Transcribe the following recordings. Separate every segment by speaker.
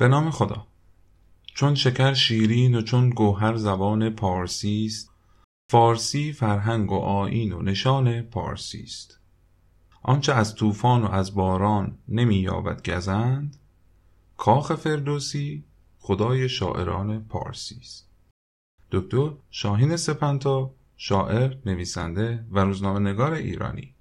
Speaker 1: به نام خدا. چون شکر شیرین و چون گوهر زبان پارسی است فارسی فرهنگ و آیین و نشان پارسی است. آنچه از طوفان و از باران نمی یابد گزند کاخ فردوسی خدای شاعران پارسی است. دکتر شاهین سپنتا شاعر نویسنده و روزنامه نگار ایرانی.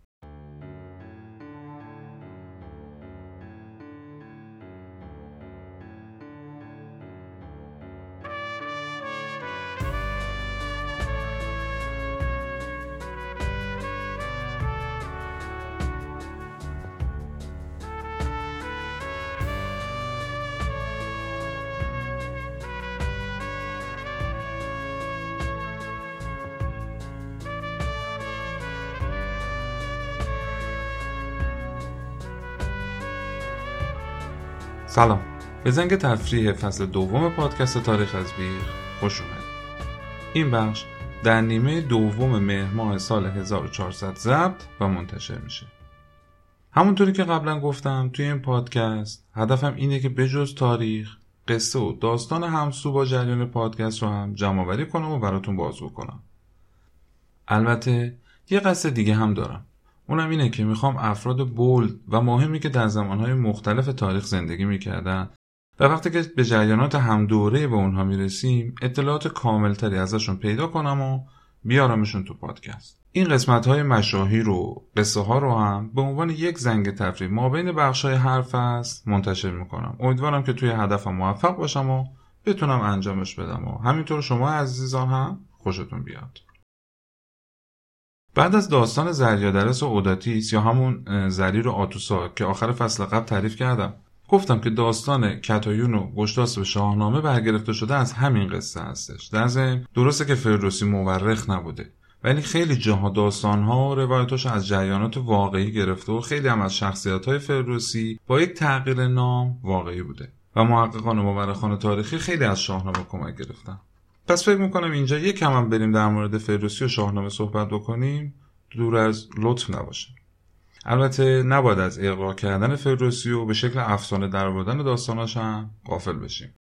Speaker 1: سلام. به زنگ تفریح فصل دوم پادکست تاریخ از بیخ خوش اومد. این بخش در نیمه دوم مهر سال 1400 ضبط و منتشر میشه. همونطوری که قبلا گفتم توی این پادکست هدفم اینه که بجز تاریخ قصه و داستان همسو با جریان پادکست رو هم جمع کنم و براتون بازگو کنم البته یه قصد دیگه هم دارم. اونم اینه که می‌خوام افراد بولد و مهمی که در زمانهای مختلف تاریخ زندگی می‌کردن و وقتی که به جریانات هم دوره به اونها می‌رسیم اطلاعات کاملتری ازشون پیدا کنم و بیارمشون تو پادکست. این قسمت های مشاهیر رو قصه ها رو هم به عنوان یک زنگ تفریح ما بین بخش های حرف است منتشر می‌کنم. امیدوارم که توی هدفم موفق باشم و بتونم انجامش بدم و همینطور شما عزیزان هم خوشتون بیاد. بعد از داستان زریادرس و اوداتیس یا همون زریر و آتوسا که آخر فصل قبل تعریف کردم گفتم که داستان کتایون و گشتاس به شاهنامه برگرفته شده از همین قصه هستش. در ضمن درسته که فردوسی مورخ نبوده ولی خیلی جاها داستانها و روایتاش از جریانات واقعی گرفته و خیلی هم از شخصیت های فردوسی با یک تغییر نام واقعی بوده. و محققان و مورخان تاریخی خیلی از شاهنامه کمک گرفتن. پس فکر می‌کنم اینجا یک کم هم بریم در مورد فردوسی و شاهنامه صحبت بکنیم. دور از لطف نباشه. البته نباید از اقرا کردن فردوسی و به شکل افسانه در آوردن داستاناش هم غافل بشیم.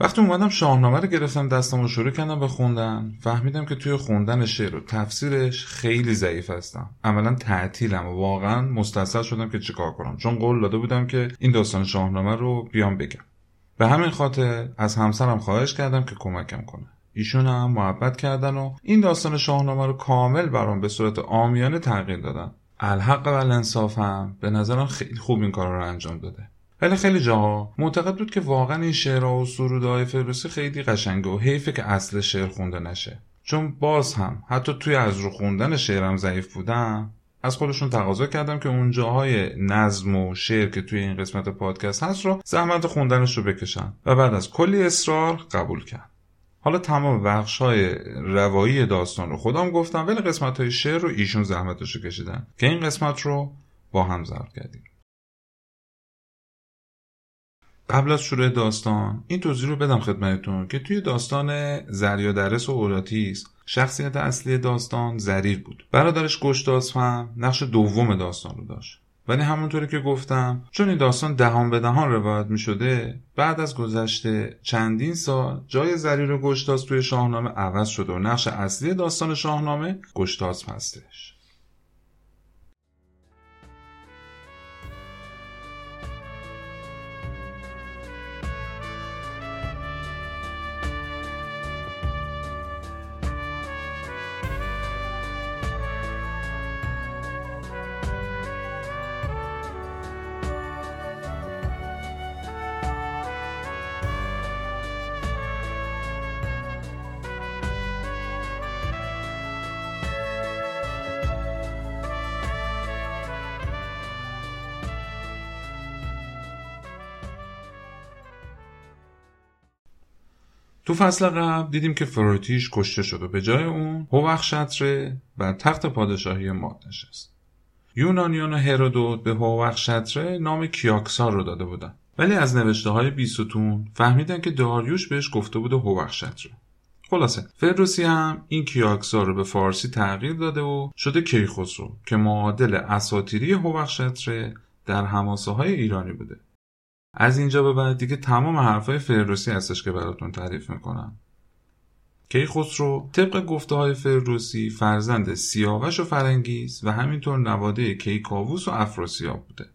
Speaker 1: وقتی اومدم شاهنامه رو گرفتم دستم رو شروع کردم به خوندن. فهمیدم که توی خوندن شعر و تفسیرش خیلی ضعیف هستم. عملا تعطیلم و واقعا مستصل شدم که چیکار کنم. چون قول داده بودم که این داستان شاهنامه رو بیام بگم. به همین خاطر از همسرم خواهش کردم که کمکم کنه. ایشون هم محبت کردن و این داستان شاهنامه رو کامل برام به صورت آمیانه تغییر دادن. الحق و الانصاف به نظرم خیلی خوب این کار رو انجام داده. ولی خیلی جاها معتقد بود که واقعا این شعرها و سروده های فردوسی خیلی قشنگه و حیفه که اصل شعر خونده نشه. چون باز هم حتی توی از رو خوندن شعرم ضعیف بودم از خودشون تقاضا کردم که اون جاهای نظم و شعر که توی این قسمت پادکست هست رو زحمت خوندنش رو بکشن. و بعد از کلی اصرار قبول کرد حالا تمام بخش های روایی داستان رو خودم گفتم ولی قسمت های شعر رو ایشون زحمتش رو کشیدن که این قسمت رو با هم ضبط کردیم. قبل از شروع داستان این توضیح رو بدم خدمتتون که توی داستان زریادرس و اوراتیس شخصیت اصلی داستان زریر بود. برادرش گشتاس هم نقش دوم داستان رو داشت. ولی همونطوری که گفتم چون این داستان دهان به دهان روایت می شده بعد از گذشته چندین سال جای زریر و گشتاس توی شاهنامه عوض شده و نقش اصلی داستان شاهنامه گشتاس هستش. تو فصل قبل دیدیم که فروتیش کشته شد و به جای اون هوخشتره بر تخت پادشاهی ماد نشست. یونانیان و هرودوت به هوخشتره نام کیاکسار رو داده بودن. ولی از نوشته های بیستون فهمیدن که داریوش بهش گفته بوده هوخشتره. خلاصه فردوسی هم این کیاکسار رو به فارسی تغییر داده و شده کیخسرو که معادل اساتیری هوخشتره در هماسه های ایرانی بوده. از اینجا به بعد دیگه تمام حرفای فردوسی هستش که براتون تعریف می‌کنم. کیخسرو طبق گفته های فردوسی فرزند سیاوش و فرنگیز و همینطور نواده کیکاووس و افراسیاب بوده.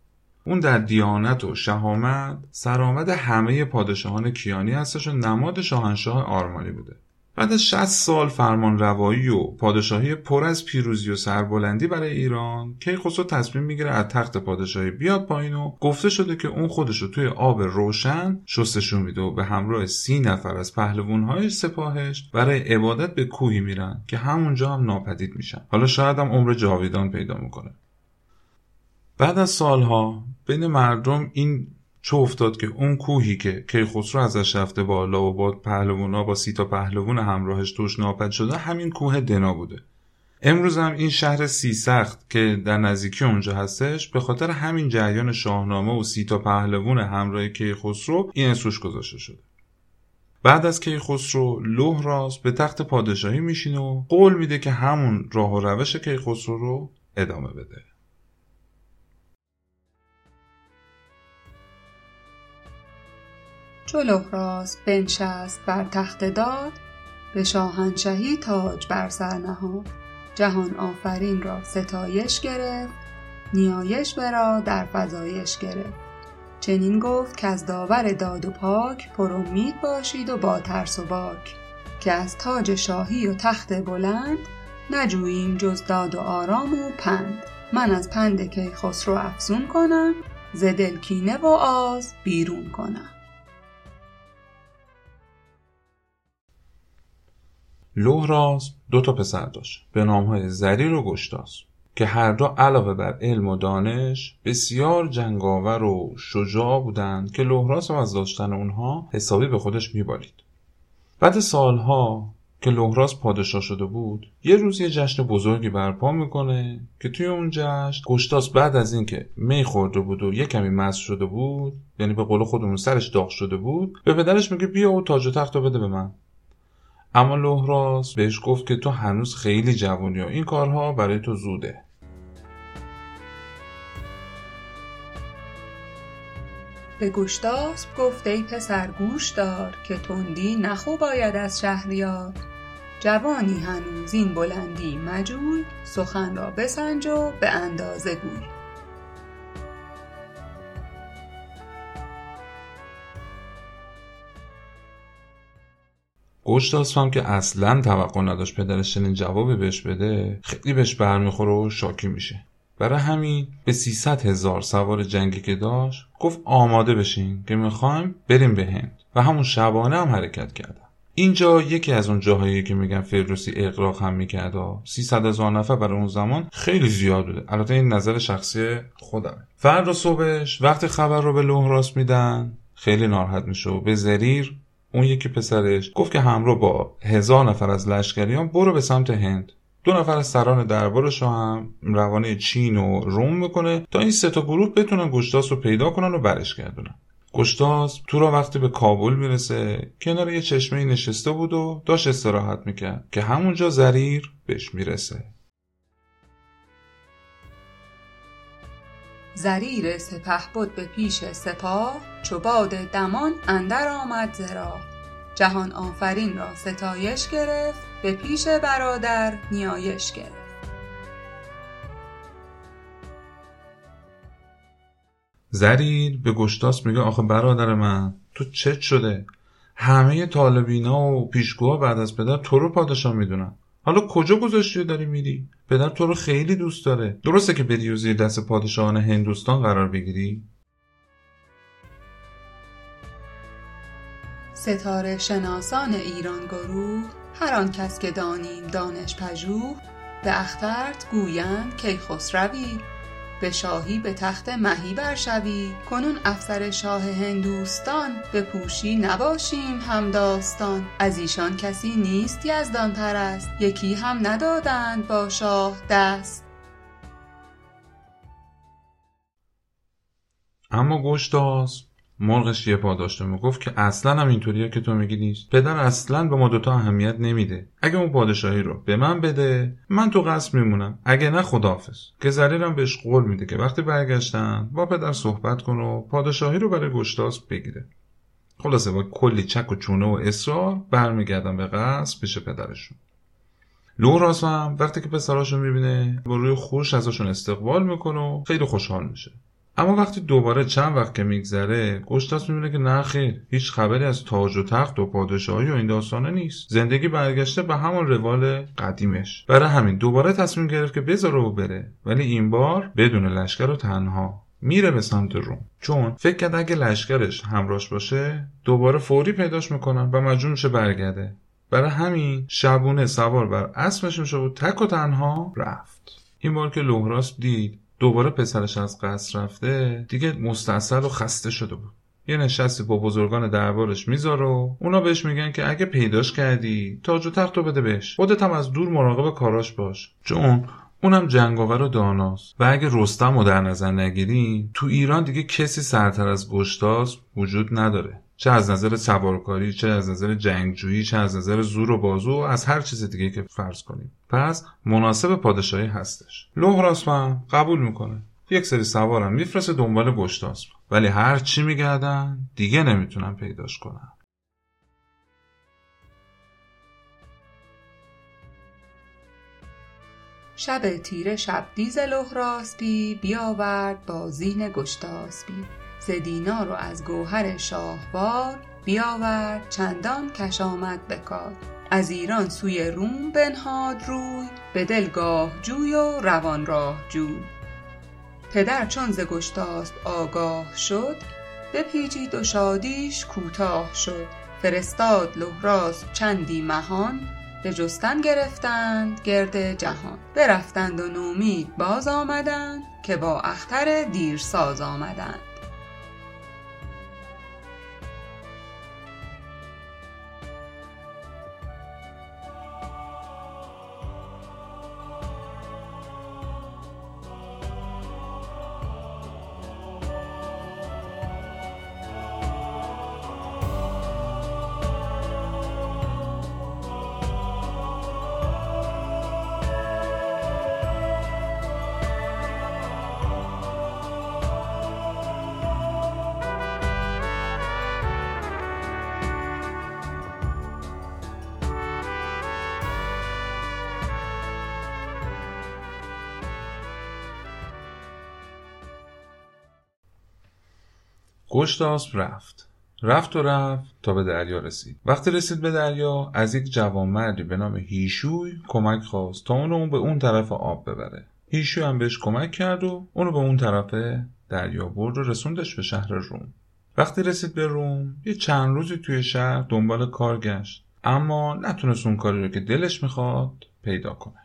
Speaker 1: اون در دیانت و شهامت سرآمد همه پادشاهان کیانی هستش و نماد شاهنشاه آرمانی بوده. بعد از 60 سال فرمان روایی و پادشاهی پر از پیروزی و سربلندی برای ایران کیخسرو تصمیم می‌گیره از تخت پادشاهی بیاد پایین و گفته شده که اون خودش رو توی آب روشن شستشون میده و به همراه سی نفر از پهلوانهای سپاهش برای عبادت به کوهی میرن که همونجا هم ناپدید میشن. حالا شاید هم عمر جاویدان پیدا می‌کنه. بعد از سالها بین مردم این چه افتاد که اون کوهی که کیخسرو ازش رفته بالا و با پهلوانا با سی تا پهلوان همراهش توش ناپد شده همین کوه دنا بوده. امروز هم این شهر سی سخت که در نزدیکی اونجا هستش به خاطر همین جریان شاهنامه و سی تا پهلوان همراه کیخسرو این اسمش گذاشته شده. بعد از کیخسرو لوهراس به تخت پادشاهی میشینه و قول میده که همون راه و روش کیخسرو رو ادامه بده.
Speaker 2: لهراس بنشست بر تخت داد. به شاهنشهی تاج بر سر نهاد. جهان آفرین را ستایش گرفت. نیایش ورا در فزایش گرفت. چنین گفت که از داور داد و پاک پرامید باشید و با ترس و باک. که از تاج شاهی و تخت بلند نجوییم جز داد و آرام و پند. من از پند کیخسرو افزون کنم ز دل کینه و آز بیرون کنم.
Speaker 1: لوهراس دو تا پسر داشت. به نامهای زریر و گشتاس که هر دو علاوه بر علم و دانش بسیار جنگاور و شجاع بودند که لوهراس هم از داشتن اونها حسابی به خودش میبالید. بعد سالها که لوهراس پادشاه شده بود یه روز یه جشن بزرگی برپا می‌کنه که توی اون جشن گشتاس بعد از اینکه می خورده بود و یه کمی مست شده بود یعنی به قول خودمون سرش داغ شده بود به پدرش میگه بیا و تاج و تخت بده به من. اما لوهراس بهش گفت که تو هنوز خیلی جوانی و این کارها برای تو زوده.
Speaker 2: به گوشتاسب گفت ای پسر گوش دار که تندی نخو باید از شهریار. جوانی هنوز این بلندی مجوی سخن را بسنج و به اندازه گوی.
Speaker 1: گشتاس هم که اصلا توقع نداشت پدرش چنین جوابی بهش بده خیلی بهش برمیخوره و شاکی میشه. برای همین به 300 هزار سوار جنگی که داشت گفت آماده بشین که می‌خوایم بریم به هند. و همون شبانه هم حرکت کردن. اینجا یکی از اون جاهایی که میگن فردوسی اقراق هم می‌کرد 300 هزار نفر برای اون زمان خیلی زیاد بوده. البته این نظر شخصی خودمه. فردا صبحش وقتی خبر رو به لوهراس میدن. خیلی ناراحت میشه و به زریر اون یکی پسرش گفت که همراه با هزار نفر از لشکریان برو به سمت هند. دو نفر از سران دربارش رو هم روانه چین و روم می‌کنه تا این سه تا گروه بتونن گشتاس رو پیدا کنن و برش گردونن. گشتاس تو را وقتی به کابل می‌رسه کنار یه چشمه نشسته بود و داشت استراحت می‌کرد که همونجا زریر بهش می‌رسه.
Speaker 2: زریر سپه بود به پیش سپاه چو باد دمان اندر آمد ز جهان آفرین را ستایش گرفت به پیش برادر نیایش گرفت.
Speaker 1: زریر به گشتاس میگه آخه برادر من تو چت شده؟ همه طالبینا و پیشگوها بعد از پدر تو رو پادشاه می‌دونن. حالا کجا گذاشتی داری میری؟ پدر تو رو خیلی دوست داره. درسته که بری و زیر دست پادشاهان هندوستان قرار بگیری؟
Speaker 2: ستاره شناسان ایران گروه هر آن کس که دانیم دانش پژوه به اخترت گویند کیخسروی. به شاهی به تخت مهی برشوی کنون افسر شاه هندوستان بپوشی نباشیم همداستان از ایشان کسی نیست یزدان پرست یکی هم ندادند با شاه دست.
Speaker 1: اما گشتاس مرغش یه پا داشته گفت که اصلا هم اینطوریه که تو میگی نیست. پدر اصلا به ما دوتا اهمیت نمیده. اگه اون پادشاهی رو به من بده من تو قصد میمونم. اگه نه خداحافظ. که زریرم بهش قول میده که وقتی برگشتن با پدر صحبت کن و پادشاهی رو برای گشتاس بگیره. خلاصه با کلی چک و چونه و اصرار برمیگردن به قصد پیش پدرشون. لوراس هم وقتی که پسراشون می‌بینه با روی خوش ازشون استقبال می‌کنه و خیلی خوشحال میشه. اما وقتی دوباره چند وقت که میگذره گشتاس می‌بینه که نه خیر هیچ خبری از تاج و تخت و پادشاهی و این داستانه نیست. زندگی برگشته به همون روال قدیمش. برای همین دوباره تصمیم گرفت که بذاره و بره. ولی این بار بدون لشکر و تنها. میره به سمت روم. چون فکر کرد اگه لشکرش همراش باشه دوباره فوری پیداش می‌کنن و مجبور میشه برگرده. برای همین شبونه سوار بر اسبش میشه و تک و تنها رفت. این بار که لوهراس دید دوباره پسرش از قصر رفته دیگه مستصل و خسته شده بود. یه نشستی با بزرگان دربارش می‌ذاره و اونا بهش میگن که اگه پیداش کردی تاج و تخت رو بده بهش. خودت هم از دور مراقب کاراش باش. چون اونم جنگاور و داناست. و اگه رستم رو در نظر نگیریم تو ایران دیگه کسی سرتر از گشتاس وجود نداره. چه از نظر سوارکاری چه از نظر جنگجویی چه از نظر زور و بازو از هر چیز دیگه که فرض کنیم. پس مناسب پادشاهی هستش. لوهراس قبول می‌کنه. یک سری سوارم میفرسته دنبال گشتاس ولی هر چی میگردن دیگه نمی‌تونن پیداش کنن.
Speaker 2: شب تیره شب دیز لهراسپی بیاورد با زین گشتاسپی ز دینار و از گوهر شاهوار بیاورد چندان کش آمد به از ایران سوی روم بنهاد روی به دلگاه جوی و روان راه جوی. پدر چون ز گشتاسپ آگاه شد بپیچید و شادیش کوتاه شد. فرستاد لهراسپ چندی مهان به جستن گرفتند گرد جهان. برفتند و نومید باز آمدند که با اختر دیرساز آمدند.
Speaker 1: گشتاسپ رفت. رفت و رفت تا به دریا رسید. وقتی رسید به دریا از یک جوانمردی به نام هیشوی کمک خواست تا اونو به اون طرف آب ببره. هیشوی هم بهش کمک کرد و اونو به اون طرف دریا برد و رسوندش به شهر روم. وقتی رسید به روم یه چند روزی توی شهر دنبال کار گشت. اما نتونست اون کاری رو که دلش می‌خواد پیدا کنه.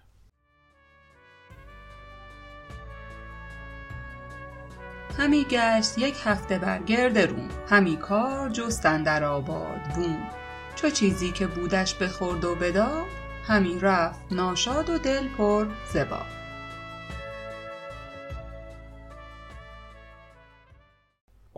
Speaker 2: همی گشت یک هفته بر گرد روم. همی کار جستن در آباد بوم. چو چیزی که بودش بخورد و بداد همی رفت ناشاد و دل پر زبا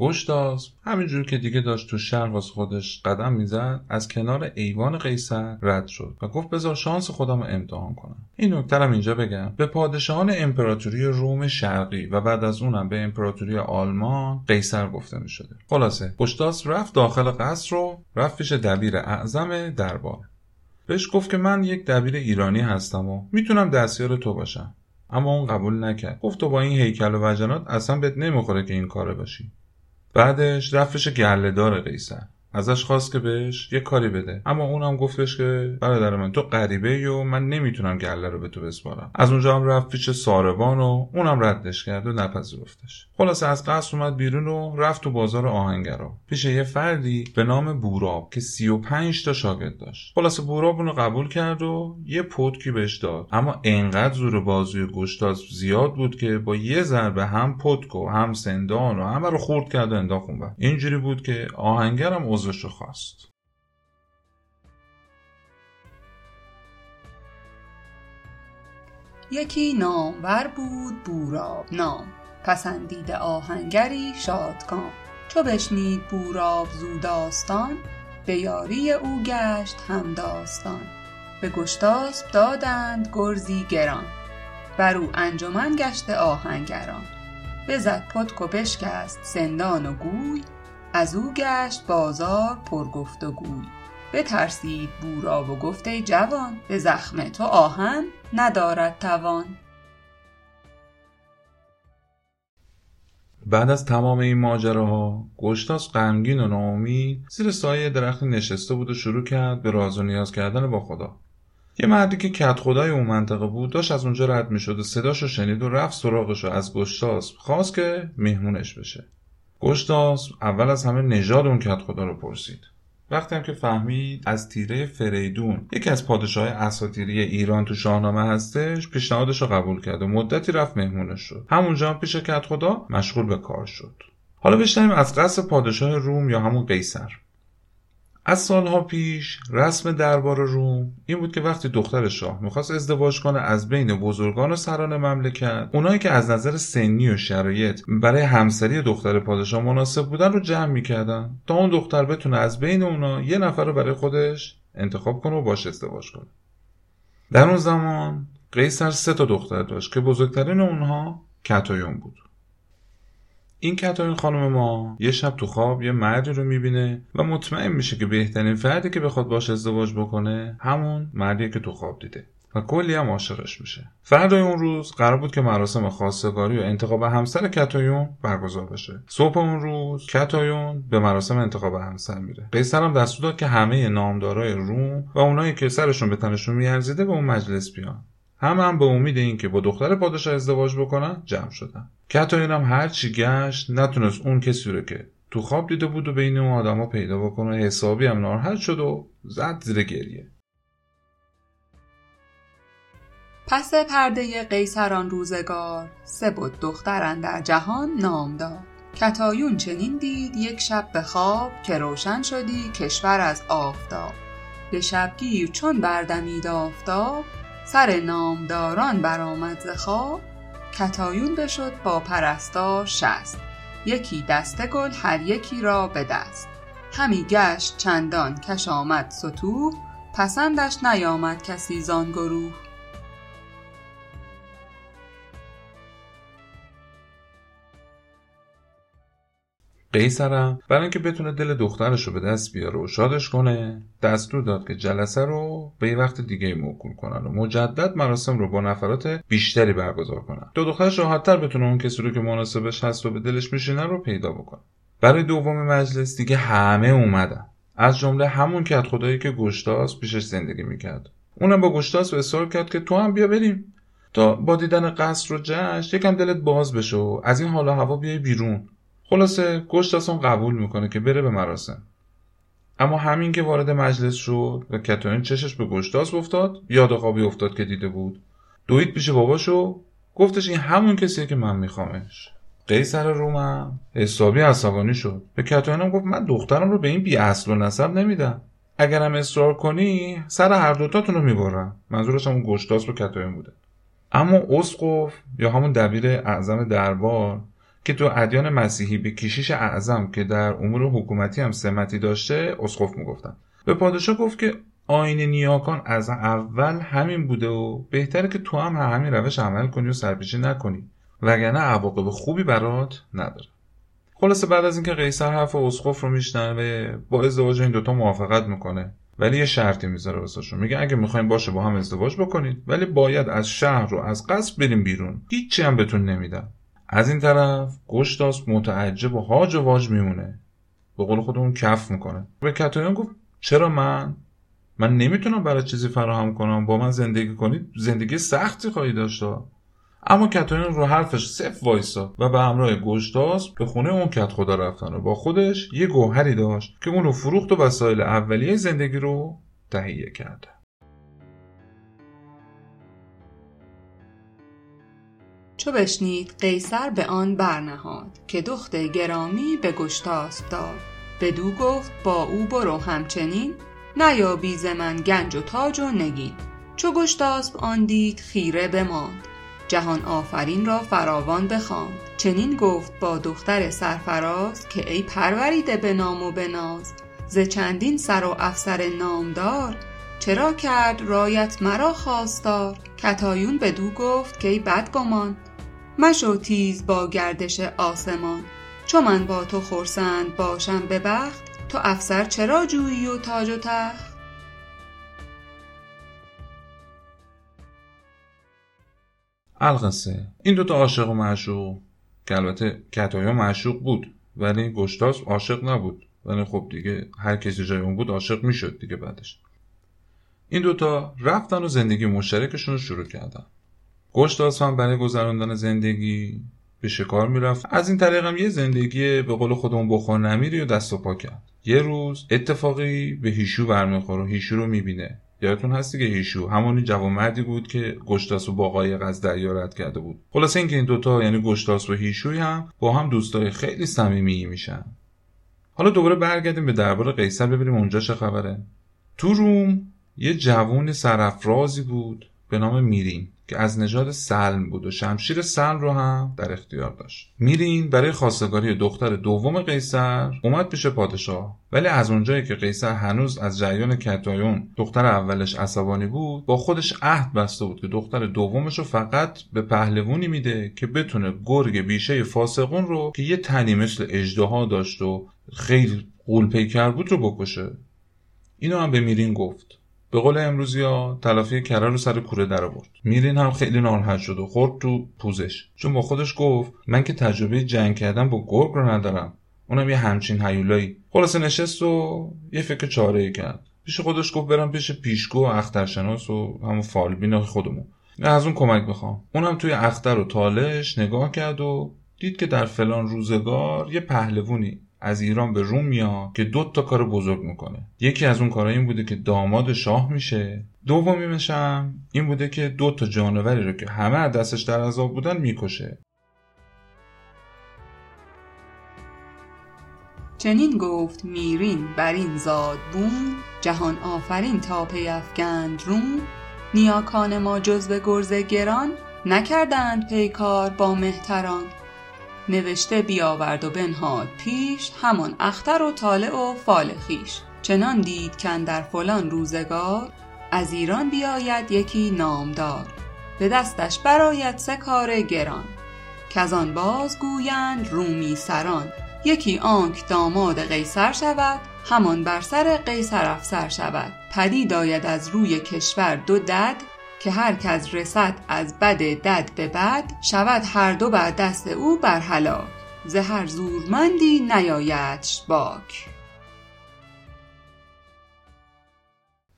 Speaker 1: گشتاس همینجور که دیگه داشت تو شهر واسه خودش قدم می‌زد از کنار ایوان قیصر رد شد و گفت بذار شانس خودم رو امتحان کنم. این نکترم اینجا بگم. به پادشاهان امپراتوری روم شرقی و بعد از اونم به امپراتوری آلمان قیصر گفته می شده خلاصه گشتاس رفت داخل قصر رو رفت پیش دبیر اعظم دربار. بهش گفت که من یک دبیر ایرانی هستم و می‌تونم دستیار تو باشم. اما اون قبول نکرد. گفت تو با این هیکل و وجنات اصلا بهت نمی‌خوره که این کاره باشی بعدش رفتش گله قیصر. ازش خواست که بهش یه کاری بده. اما اونم گفتش که برادر من تو غریبه و من نمی‌تونم گله رو به تو بسپارم. از اونجا هم رفت پیش ساربان و اونم ردش کرد و نپذیرفتش. خلاصه از قصر اومد بیرون و رفت تو بازار آهنگرا. پیش یه فردی به نام بوراب که 35 تا شاگرد داشت. خلاصه بوراب اونو قبول کرد و یه پتکی بهش داد. اما انقدر زور بازوی گشتاس زیاد بود که با یه ضربه هم پتک و هم سندان و همه رو خورد کرد و انداخت اینجوری بود که آهنگرم عضوش رو خواست.
Speaker 2: یکی نامور بود بوراب نام. پسندیده آهنگری شادکام چو بشنید بوراب زو داستان به یاری او گشت هم داستان. به گشتاسپ دادند گرزی گران. بر او انجمن گشته آهنگران. بزد پتک و بشکست سندان و گوی از او گشت بازار پر گفت و گوی بترسید بوراب و گفت ای جوان به زخم تو آهن ندارد توان.
Speaker 1: بعد از تمام این ماجراها گشتاس غمگین و ناامید زیر سایه درختی نشسته بود و شروع کرد به راز و نیاز کردن با خدا. یه مردی که کت خدای اون منطقه بود داشت از اونجا رد می‌شد و صداشو شنید و رفت سراغش از گشتاس خواست که مهمونش بشه. گشتاس اول از همه نژاد اون کت خدا رو پرسید. وقتی هم که فهمید از تیره فریدون یکی از پادشاه اساطیری ایران تو شاهنامه هستش پیشنهادش رو قبول کرد و مدتی رفت مهمونش شد همونجا هم پیش کت خدا مشغول به کار شد. حالا بشنویم از قصد پادشاه روم یا همون قیصر. از سالها پیش رسم دربار روم این بود که وقتی دختر شاه می‌خواست ازدواج کنه از بین بزرگان و سران مملکت اونایی که از نظر سنی و شرایط برای همسری دختر پادشاه مناسب بودن رو جمع می‌کردن تا اون دختر بتونه از بین اونا یه نفر رو برای خودش انتخاب کنه و باش ازدواج کنه. در اون زمان قیصر سه تا دختر داشت که بزرگترین اونها کتایون بود. این کتاین خانم ما یه شب تو خواب یه مردی رو می‌بینه و مطمئن میشه که بهترین فردی که بخواد باش ازدواج بکنه همون مردیه که تو خواب دیده و کلی هم عاشقش میشه. فردای اون روز قرار بود که مراسم خواستگاری و انتخاب همسر کتایون برگزار بشه. صبح اون روز کتایون به مراسم انتخاب همسر میره. قیصر هم دستور داد که همه نامدارای روم و اونایی که سرشون به تنشون میارزیده به اون مجلس بیان. همه هم به امید اینکه با دختر پادشاه ازدواج بکنن جمع شدن. کتاین هم هر چی گشت نتونست اون کسی رو که تو خواب دیده بود و بین اون آدما پیدا بکنه حسابی هم ناراحت شد و زد زیر گریه.
Speaker 2: پس پرده قیصران روزگار سه بود دختران در جهان نام داد. کتایون چنین دید یک شب به خواب که روشن شدی کشور از آفتاب. به شبگیر چون بردمید آفتاب سر نامداران برآمد ز خواب. کتایون بشد با پرستار شست. یکی دسته گل هر یکی را به دست. همی گشت چندان کش آمد ستوه. پسندش نیامد کسی زان گروه.
Speaker 1: قیصرم برای اینکه بتونه دل دخترش رو به دست بیاره و شادش کنه دستور داد که جلسه رو به یه وقت دیگه موکول کنن و مجدد مراسم رو با نفرات بیشتری برگزار کنن. تا دخترش راحتتر بتونه اون کسی رو که مناسبش هست و به دلش میشینه رو پیدا بکنه. برای دوم مجلس دیگه همه اومدن. از جمله همون کت خدایی که گشتاس پیشش زندگی می‌کرد. اونم با گشتاس اصرار کرد که تو هم بیا بریم. تا با دیدن قصر و جشن یکم دلت باز بشه و از این حالا هوا بیای بیرون. خلاصه گشتاسون قبول می‌کنه که بره به مراسم. اما همین که وارد مجلس شد و کتاین چشش به گشتاس افتاد یاد خوابی افتاد که دیده بود. دوید پیش باباشو گفتش این همون کسیه که من میخوامش. قیصر رومم حسابی عصبانی شد. به کتاینم گفت من دخترم رو به این بی اصل و نسب نمیدم. اگرم اصرار کنی سر هر دوتاتون رو می‌برم. منظورش همون گشتاس رو کتاین بوده. اما اسقف یا همون دبیر اعظم دربار که تو ادیان مسیحی به کشیش اعظم که در امور حکومتی هم سمتی داشته اسقف می‌گفتن. به پادشاه گفت که آین نیاکان از اول همین بوده و بهتره که تو هم همین روش عمل کنی و سرپیچی نکنی وگرنه عواقب خوبی برات نداره. خلاصه بعد از اینکه قیصر حرف اسقف رو میشنوه با ازدواج این دوتا موافقت می‌کنه ولی یه شرطی می‌ذاره واسهشون. میگه اگه می‌خوایم باشه با هم ازدواج بکنید ولی باید از شهر رو از قصد بریم بیرون. هیچی هم بهتون نمیدم از این طرف گشتاس متعجب و هاج و واج میمونه. به قول خودمون کف می‌کنه. به کتایان گفت چرا من؟ من نمی‌تونم برای چیزی فراهم کنم. با من زندگی کنید زندگی سختی خواهی داشت. اما کتایان رو حرفش صف وایسا و به همراه گشتاس به خونه اون کت خدا رفتن و با خودش یه گوهری داشت که اون رو فروخت و وسایل اولیه زندگی رو تهیه کرده.
Speaker 2: چو بشنید قیصر به آن برنهاد که دخت گرامی به گشتاسپ داد. بدو گفت با او برو همچنین نیابی ز من گنج و تاج و نگین. چو گشتاسپ آن دید خیره بماند. جهان آفرین را فراوان بخواند. چنین گفت با دختر سرفراز که ای پروریده به نام و به ناز ز چندین سر و افسر نامدار چرا کرد رایت مرا خواستار؟ کتایون بدو گفت که ای بدگمان مشو تیز با گردش آسمان. چو من با تو خرسند باشم به بخت تو افسر چرا جویی و تاج و تخت؟
Speaker 1: القصه. این دوتا عاشق و معشوق. که البته کتایا معشوق بود ولی گشتاس عاشق نبود. ولی خب دیگه هر کسی جای اون بود عاشق می‌شد دیگه بعدش. این دوتا رفتن و زندگی مشترکشون رو شروع کردن. گشتاس هم برای گذراندن زندگی به شکار می‌رفت. از این طریق هم یه زندگی به قول خودمون بخور نمیری و دست و پا کرد. یه روز اتفاقی به هیشو برمیخوره هیشو رو می‌بینه. یادتون هستی که هیشو؟ همونی جوانمردی بود که گشتاس و با قایق از دریا رد کرده بود. خلاصه اینکه این دوتا یعنی گشتاس و هیشوی هم با هم دوستای خیلی صمیمی میشن. حالا دوباره برگردیم به دربار قیصر ببینیم اونجا چه خبره. تو روم یه جوون سرافرازی بود به نام میرین. که از نژاد سلم بود و شمشیر سلم رو هم در اختیار داشت. میرین برای خواستگاری دختر دوم قیصر اومد پیش پادشاه. ولی از اونجایی که قیصر هنوز از جریان کتایون دختر اولش عصبانی بود با خودش عهد بسته بود که دختر دومش رو فقط به پهلوونی میده که بتونه گرگ بیشه فاسقون رو که یه تنی مثل اجدها داشت و خیلی قول پیکر بود رو بکشه. اینو هم به میرین گفت. به قول امروزی ها تلافی کره رو سر کوره در آورد. میرین هم خیلی ناراحت شد و خورد تو پوزش. چون با خودش گفت من که تجربه جنگ کردن با گرگ رو ندارم. اونم یه همچین هیولایی. خلاصه نشست و یه فکر چاره کرد. پیش خودش گفت برم پیش پیشگو و اخترشناس و همون فالبین خودمون. از اون کمک بخوام. اونم توی اختر و تالش نگاه کرد و دید که در فلان روزگار یه پهلوونی از ایران به روم میاد که دو تا کار بزرگ می‌کنه. یکی از اون کارها این بوده که داماد شاه میشه. دومیمش هم این بوده که دو تا جانوری رو که همه دستش در عذاب بودن می‌کشه.
Speaker 2: چنین گفت میرین بر این زاد بوم جهان آفرین تا پیافگند روم. نیاکان ما جز به گرز گران نکردند پیکار با مهتران. نوشته بیاورد و بنهاد پیش همان اختر و طالع و فال خویش چنان دید در فلان روزگار از ایران بیاید یکی نامدار. به دستش براید سه کار گران. آن باز گویند رومی سران. یکی آنک داماد قیصر شود همان بر سر قیصر افسر شود. پدید آید از روی کشور دو دد که هر کس رسد از بد دد به بد شود هر دو بر دست او بر هلاک. ز هر زورمندی نیایدش باک.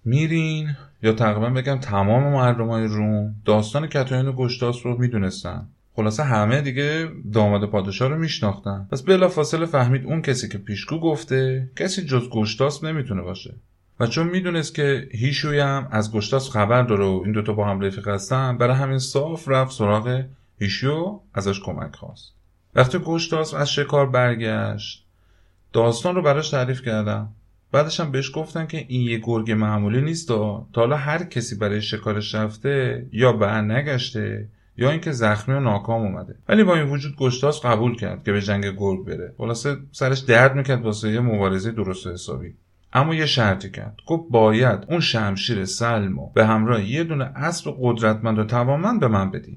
Speaker 1: میرین؟ یا تقریبا بگم تمام مردمای روم داستان کتاین و گشتاس رو می‌دونستن. خلاصه همه دیگه داماد پادشاه رو میشناختن. پس بلا فاصله فهمید اون کسی که پیشگو گفته کسی جز گشتاس نمی‌تونه باشه. و چون می‌دونست که هیشوی هم از گشتاس خبر داره و این دوتا با هم رفیق هستن برای همین صاف رفت سراغ هیشو ازش کمک خواست. وقتی گشتاس از شکار برگشت داستان رو براش تعریف کردم بعدش هم بهش گفتن که این یه گرگ معمولی نیست تا حالا هر کسی برای شکارش رفته یا بر نگشته یا اینکه زخمی و ناکام اومده. ولی با این وجود گشتاس قبول کرد که به جنگ گرگ بره. خلاصه سرش درد می‌کرد واسه یه مبارزه درست و حسابی. اما یه شرطی کرد. گفت باید اون شمشیر سلمو به همراه یه دونه اسب قدرتمند و توانمند به من بدین.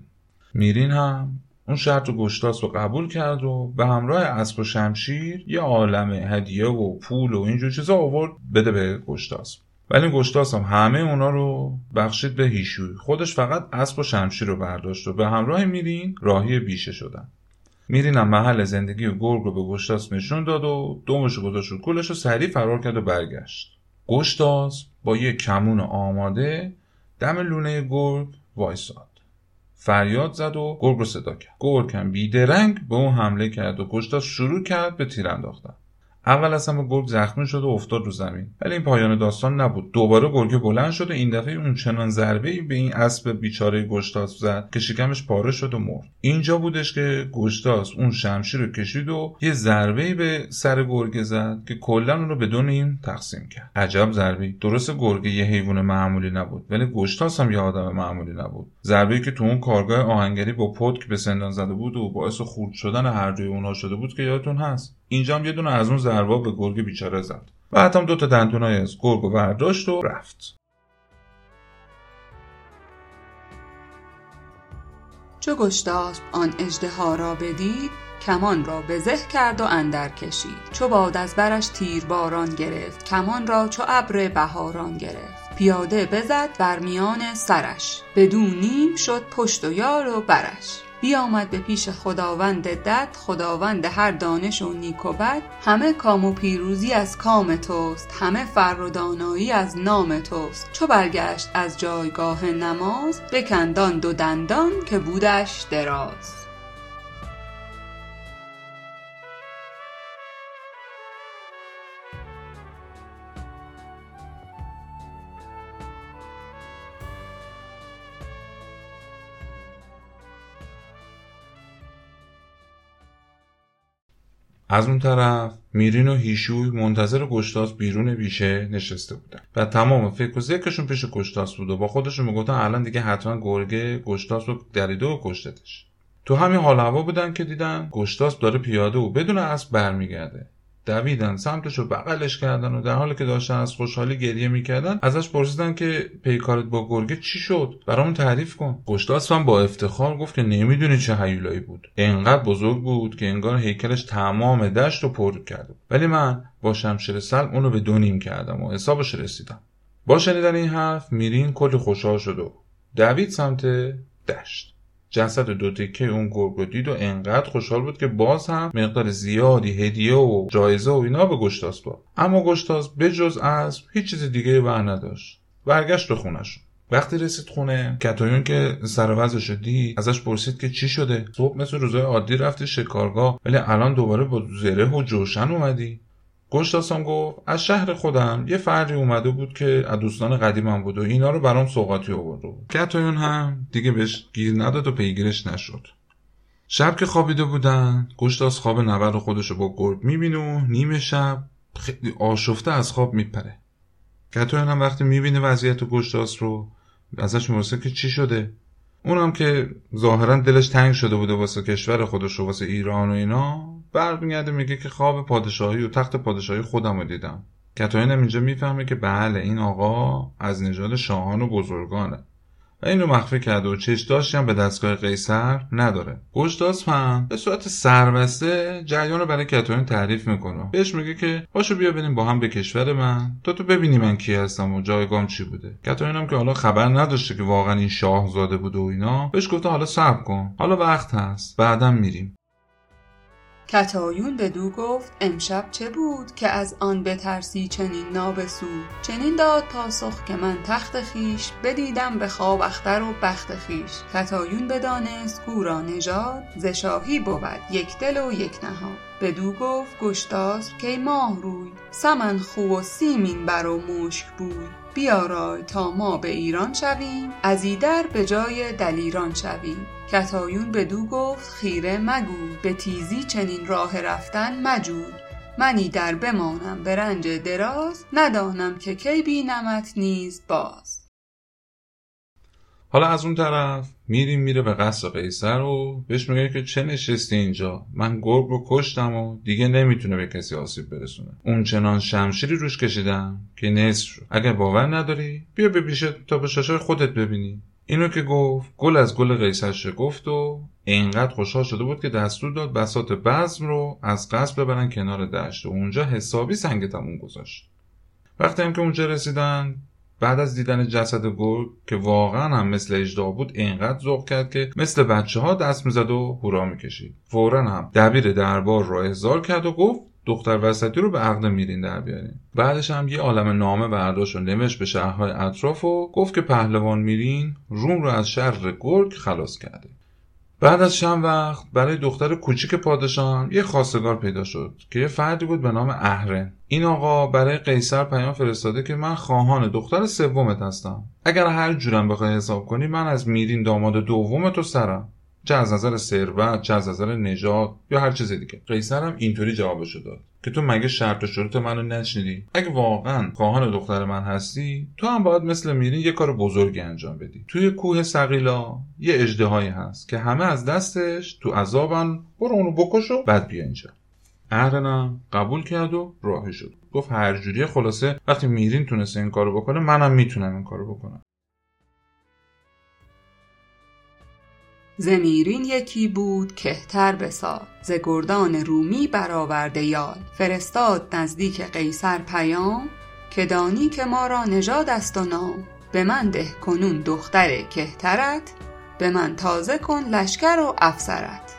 Speaker 1: میرین هم. اون شرط و گشتاس رو قبول کرد و به همراه اسب و شمشیر یه عالم هدیه و پول و اینجور چیزا آورد. بده به گشتاس. ولی گشتاس هم همه اونا رو بخشید به هیشوی. خودش فقط اسب و شمشیر رو برداشت و به همراه میرین. راهی بیشه شدن. میرینم محل زندگی و گرگ رو به گشتاس نشون داد و دومش گذاشت رو کولش رو سریع فرار کرد و برگشت. گشتاس با یه کمون آماده دم لونه گرگ وایساد. فریاد زد و گرگ رو صدا کرد. گرگ هم بیدرنگ به اون حمله کرد و گشتاس شروع کرد به تیر انداختن. اول اصلا به گرگ زخمی شد و افتاد رو زمین. ولی این پایان داستان نبود. دوباره گرگ بلند شد و این دفعه اون چنان ضربه ای به این اسب بیچاره گشتاس زد که شکمش پاره شد و مرد. اینجا بودش که گشتاس اون شمشیر رو کشید و یه ضربه ای به سر گرگ زد که کلا اون رو به دو نیم تقسیم کرد. عجب ضربه درست گرگ یه حیوان معمولی نبود ولی گشتاس هم یه آدم معمولی نبود. ضربه که تو اون کارگاه آهنگری با پتک به سندان زده بود و باعث خورد شدن هر جای اونها شده بود که یادتون هست. اینجا هم یه دونه از اون ضربا به گرگ بیچاره زد. بعد هم دو تا دندونای از گرگ و برداشت و رفت.
Speaker 2: چو گشتاسب آن اژدها را بدید کمان را به زه کرد و اندر کشید. چو باد از برش تیر باران گرفت کمان را چو ابر بهاران گرفت. پیاده بزد بر میان سرش. بدو نیم شد پشت و یال و برش. بیامد به پیش خداوند دد خداوند هر دانش و نیک و بد. همه کام و پیروزی از کام توست همه فر و دانایی از نام توست. چو برگشت از جایگاه نماز بکند آن دو دندان که بودش دراز.
Speaker 1: از اون طرف میرین و هیشوی منتظر گشتاس بیرون بیشه نشسته بودن. و تمام فکر و ذکرشون پیش گشتاس بود و با خودشون می‌گفتن الان دیگه حتما گرگه گشتاس رو دریده و کشتتش. تو همین حال هوا بودن که دیدن گشتاس داره پیاده و بدون اسب برمیگرده. دویدن سمتش رو بغلش کردن و در حالی که داشتن از خوشحالی گریه می‌کردن ازش پرسیدن که پیکارت با گرگه چی شد؟ برامون تعریف کن. گشتاس هم با افتخار گفت که نمی‌دونی چه هیولایی بود. انقدر بزرگ بود که انگار هیکلش تمام دشت رو پر کرده ولی من با شمشیر سلم اونو به دو نیم کردم و حسابش رسیدم. با شنیدن این حرف میرین کلی خوشحال شد و دوید سمت دشت. جسد دو تکه اون گرگ دید و انقدر خوشحال بود که باز هم مقدار زیادی هدیه و جایزه و اینا به گشتاس با اما گشتاس بجز از هیچ چیز دیگه بر نداشت برگشت به خونش. وقتی رسید خونه کتایون که سر دید ازش پرسید که چی شده؟ صبح مثل روزای عادی رفتی شکارگاه ولی الان دوباره با زره و جوشن اومدی. گشتاسان گفت از شهر خودم یه فردی اومده بود که از دوستان قدیمم بود و اینا رو برام سوقاتی آورده بود. کتایون هم دیگه بهش گیر نداد و پیگیرش نشد. شب که خوابیده بودن گشتاس خواب نبر خودش رو با گرگ می‌بینه و نیمه شب خیلی آشفته از خواب میپره. کتایون هم وقتی می‌بینه وضعیت گشتاس رو ازش می‌پرسه که چی شده. اونم که ظاهرا دلش تنگ شده بوده واسه کشور خودش و واسه ایران و اینا برمیگرده میگه که خواب پادشاهی و تخت پادشاهی خودم رو دیدم. کتاین اینجا می‌فهمه که بله این آقا از نژاد شاهان و بزرگانه. و این رو مخفی کرده و چشداشتی هم به دستگاه قیصر نداره. گشتاس هم به صورت سربسته جریان رو برای کتاین تعریف می‌کنه. بهش میگه که باشو بیا بریم با هم به کشور من. تا تو ببینی من کی هستم و جایگام چی بوده. کتاین هم که حالا خبر نداشته که واقعا این شاهزاده بوده و اینا بهش گفته حالا صبر کن. حالا وقت هست. بعدم میریم.
Speaker 2: کتایون بدو گفت امشب چه بود که از آن بترسی چنین نابسود چنین داد پاسخ که من تخت خیش بدیدم به خواب اختر و بخت خیش کتایون بدانست کو را نژاد ز شاهی بود یک دل و یک نهاد. بدو گفت گشتاسپ کای ماه روی؟ سمن خو و سیمین بر و مشک بوی. بیارای تا ما به ایران شویم. از ایدر به جای دلیران شویم. کتایون بدو گفت خیره مگو. به تیزی چنین راه رفتن مجوی من در بمانم به رنج دراز. ندانم که کی بینمت نیز باز.
Speaker 1: حالا از اون طرف میریم میره به قصر قیصر و بهش میگه که چه نشستی اینجا؟ من گرگ رو کشتم و دیگه نمی‌تونه به کسی آسیب برسونه. اون چنان شمشیری روش کشیدم که نصف شد. اگر باور نداری بیا بپیشه تا به شاشای خودت ببینی. اینو که گفت گل از گل قیصر شگفت و اینقدر خوشحال شده بود که دستور داد بسات بزم رو از قصر ببرن کنار دشت و اونجا حسابی سنگ تموم گذاشت. وقتی هم که اونجا رسیدن بعد از دیدن جسد گرگ که واقعا هم مثل اجدا بود اینقدر ذوق کرد که مثل بچه ها دست می‌زد و هورا می‌کشید. فورا هم دبیر دربار را احضار کرد و گفت دختر وسطی رو به عقد میرین در بیارین. بعدش هم یه عالم نامه برداشت و نوشت به شهرهای اطراف و گفت که پهلوان میرین روم رو از شر گرگ خلاص کرده. بعد از چند وقت برای دختر کوچیک پادشاه یه خواستگار پیدا شد که یه فردی بود به نام اهرن. این آقا برای قیصر پیام فرستاده که من خواهان دختر سومت هستم. اگر هر جورم بخوای حساب کنی من از میرین داماد دوم تو سرم. چه از نظر ثروت چه از نظر نژاد یا هر چیز دیگه. قیصرم اینطوری جوابشو داد که تو مگه شرط و شروط منو نشنیدی؟ اگه واقعا خواهان دختر من هستی تو هم باید مثل میرین یه کار بزرگی انجام بدی. توی کوه سقیلا یه اجدهایی هست که همه از دستش تو عذابن برو اونو بکش و بعد بیا اینجا. اهرنم قبول کرد و راه شد. گفت هر جوری خلاصه وقتی میرین تونسته این کارو بکنه منم می‌تونم این کارو بکنم.
Speaker 2: زمیرین یکی بود کهتر بساد ز گردان رومی برآورده یال فرستاد نزدیک قیصر پیام که دانی که ما را نژاد است و نام. به من ده کنون دختر کهترت به من تازه کن لشکر و افسرت.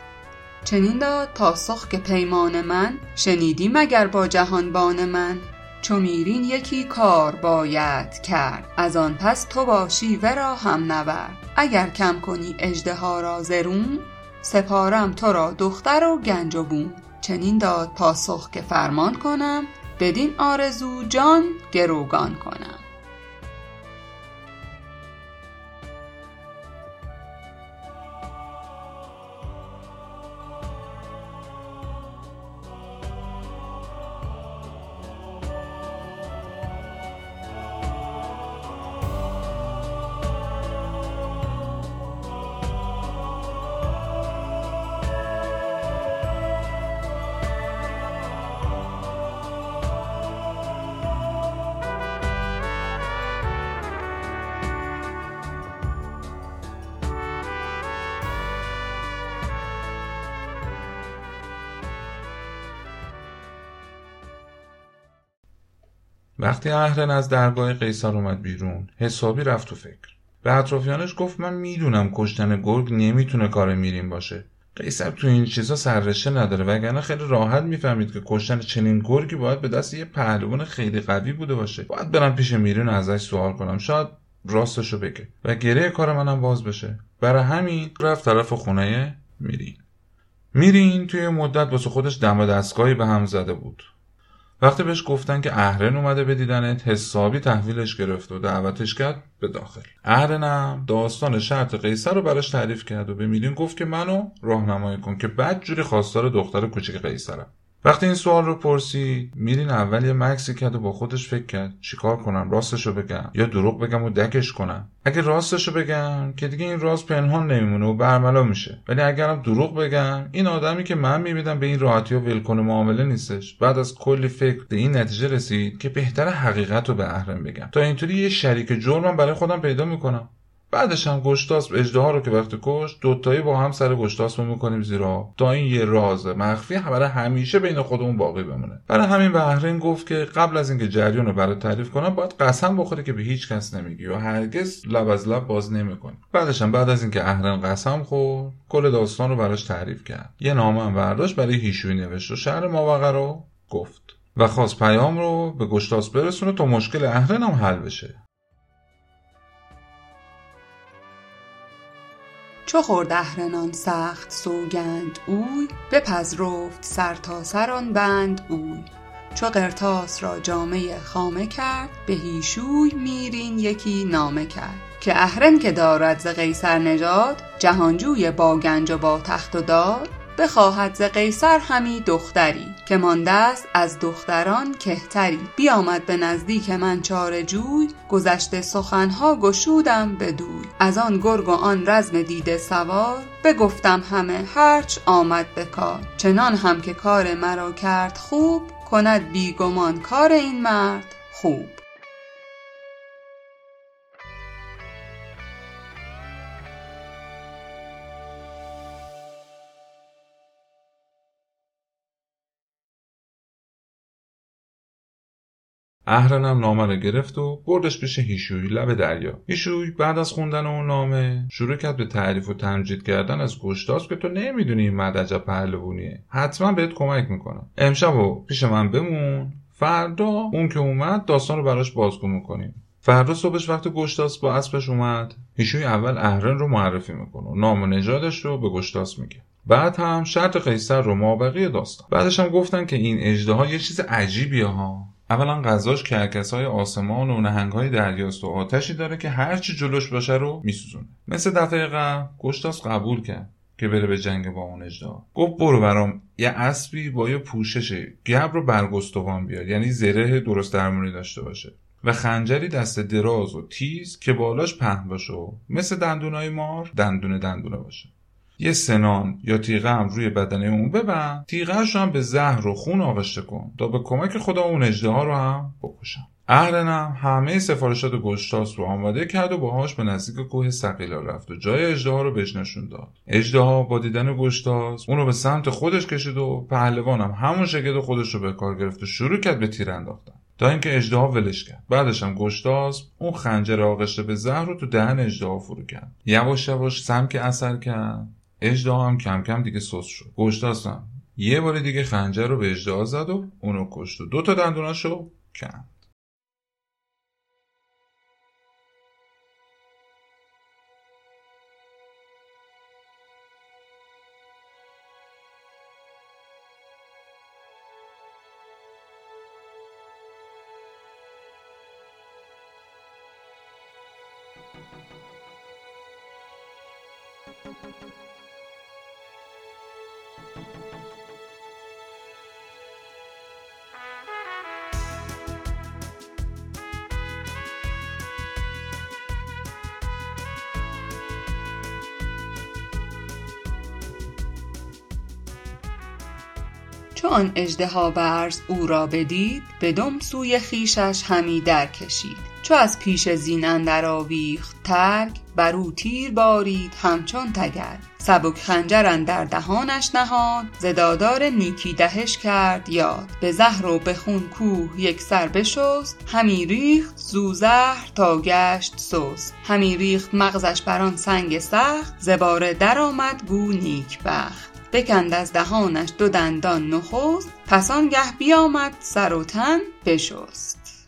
Speaker 2: چنین داد پاسخ که پیمان من شنیدی مگر با جهانبان من؟ چو میرین یکی کار باید کرد از آن پس تو باشی ورا هم نبرد اگر کم کنی اژدها را ز سپارم تو را دختر و گنج و بوم. چنین داد پاسخ که فرمان کنم بدین آرزو جان گروگان کنم.
Speaker 1: وقتی اهرن از درگاه قیصر اومد بیرون حسابی رفت تو فکر. به اطرافیانش گفت من می‌دونم کشتن گرگ نمی‌تونه کار میرین باشه. قیصر تو این چیزا سررشته نداره وگرنه خیلی راحت می‌فهمید که کشتن چنین گرگی باید به دست یه پهلوان خیلی قوی بوده باشه. باید برم پیش میرین ازش سوال کنم. شاید راستشو بگه و گره کار منم باز بشه. برای همین رفت طرف خونه میرین. میرین توی مدت واسه خودش دم دستگاهی به هم زده بود. وقتی بهش گفتن که اهرن اومده به دیدنت حسابی تحویلش گرفت و دعوتش کرد به داخل. اهرنم داستان شرط قیصر رو براش تعریف کرد و به میلین گفت که منو راهنمایی کن که بعد جوری خواستار دختر کوچیک قیصرم. وقتی این سوال رو پرسید میرین اول یه مکسی کرد و با خودش فکر کرد. چیکار کنم؟ راستشو بگم. یا دروغ بگم و دکش کنم؟ اگه راستشو بگم که دیگه این راز پنهان نمیمونه و برملا میشه. ولی اگرم دروغ بگم این آدمی که من می‌بینم به این راحتی و ولکن معامله نیستش. بعد از کلی فکر به این نتیجه رسید که بهتر حقیقت رو به اهرم بگم. تا اینطوری یه شریک جرمم برای خودم پیدا می‌کنم. بعدش هم گشتاسب اجده رو که وقتی کش دوتایی با هم سر گشتاسب می‌کنیم زیرا تا این یه راز مخفی برای همیشه بین خودمون باقی بمونه. برای همین بهرین گفت که قبل از اینکه جریان رو برای تعریف کنم باید قسم بخوره که به هیچ کس نمیگی و هرگز لب از لب باز نمی‌کنی. بعدش هم بعد از اینکه اهرن قسم خورد کل داستان رو براش تعریف کرد. یه نامه هم برداشت برای هیشوی نوشت و شهر ماوقع رو گفت. و خواست پیام رو به گشتاس برسونه تا مشکل اهرن هم حل بشه.
Speaker 2: چو خورد اهرنان سخت سوگند اوی بپذرفت سر تا سر آن بند اوی. چو قرطاس را جامه خامه کرد به هیشوی میرین یکی نامه کرد. که اهرن که دارد ز قیصر نژاد جهانجوی با گنج و با تخت و داد بخواهد ز قیصر همی دختری که مانده است از دختران کهتری. بیامد به نزدیک من چاره جوی گذشته سخنها گشودم بدوی از آن گرگ و آن رزم دیده سوار بگفتم همه هرچ آمد به کار. چنان هم که کار مرا کرد خوب کند بی گمان کار این مرد خوب.
Speaker 1: اهرنم نامه رو گرفت و بردش پیش هیشوی لب دریا. هیشوی بعد از خوندن اون نامه شروع کرد به تعریف و تمجید کردن از گشتاس که تو نمی‌دونی این مرد عجب پهلوونیه حتما بهت کمک می‌کنم. امشب و پیش من بمون. فردا اون که اومد داستان رو براش بازگو می‌کنیم. فردا صبحش وقت گشتاس با اسبش اومد. هیشوی اول اهرن رو معرفی می‌کنه نام و نژادش رو به گشتاس میگه. بعد هم شرط قیصر رو مابقی داستان. بعدش هم گفتن که این اجده یه چیز عجیبیه ها. اولا غذاش کرکس های آسمان و نهنگ های دریاست و آتشی داره که هرچی جلوش باشه رو میسوزونه. مثل دفعه قبل گشتاس قبول کرد که بره به جنگ با اون اجده گفت برو برام یه اسبی با یه پوشش گبر رو برگستوان بیاد یعنی زره درست درمونی داشته باشه. و خنجری دست دراز و تیز که بالاش پهن باشه و مثل دندونای مار دندونه دندونه باشه. یه سنان یا تیغه هم روی بدنه اون ببند. تیغهش هم به زهر و خون آغشته کن تا به کمک خدا اون اجده رو هم بکشم. اهرنم همه سفارشات گشتاس رو آماده کرد و باهاش به نزدیک کوه سقیلا رفت و جای اجده رو بهش نشون داد. اجده با دیدن گشتاس اون رو به سمت خودش کشید و پهلوانم همون شگد خودش رو به کار گرفت و شروع کرد به تیر انداختن. تا اینکه اجدها ولش کرد. بعدش هم گشتاس اون خنجر آغشته به زهر رو تو دهن اجدها فرو کرد. یواش یواش سم که اثر کرد. اجدها هم کم کم دیگه سس شد. گشتاس هم یه بار دیگه خنجر رو به اجدها زد و اونو کشت و دو تا دندوناشو کند
Speaker 2: آن اژدها برز او را بدید به دم سوی خویشش همی در کشید چو از پیش زین اندر آویخت ترگ بر او تیر بارید همچون تگرگ سبک خنجر اندر دهانش نهاد ز نیکی دهش کرد یاد. به زهر و به خون کوه یکسر بشست همی ریخت زو زهر تا گشت سست. همی ریخت مغزش بر آن سنگ سخت ز باره درآمد گو نیکبخت. بکند از دهانش دو دندان نخست پس آنگه بیامد سر و تن بشست.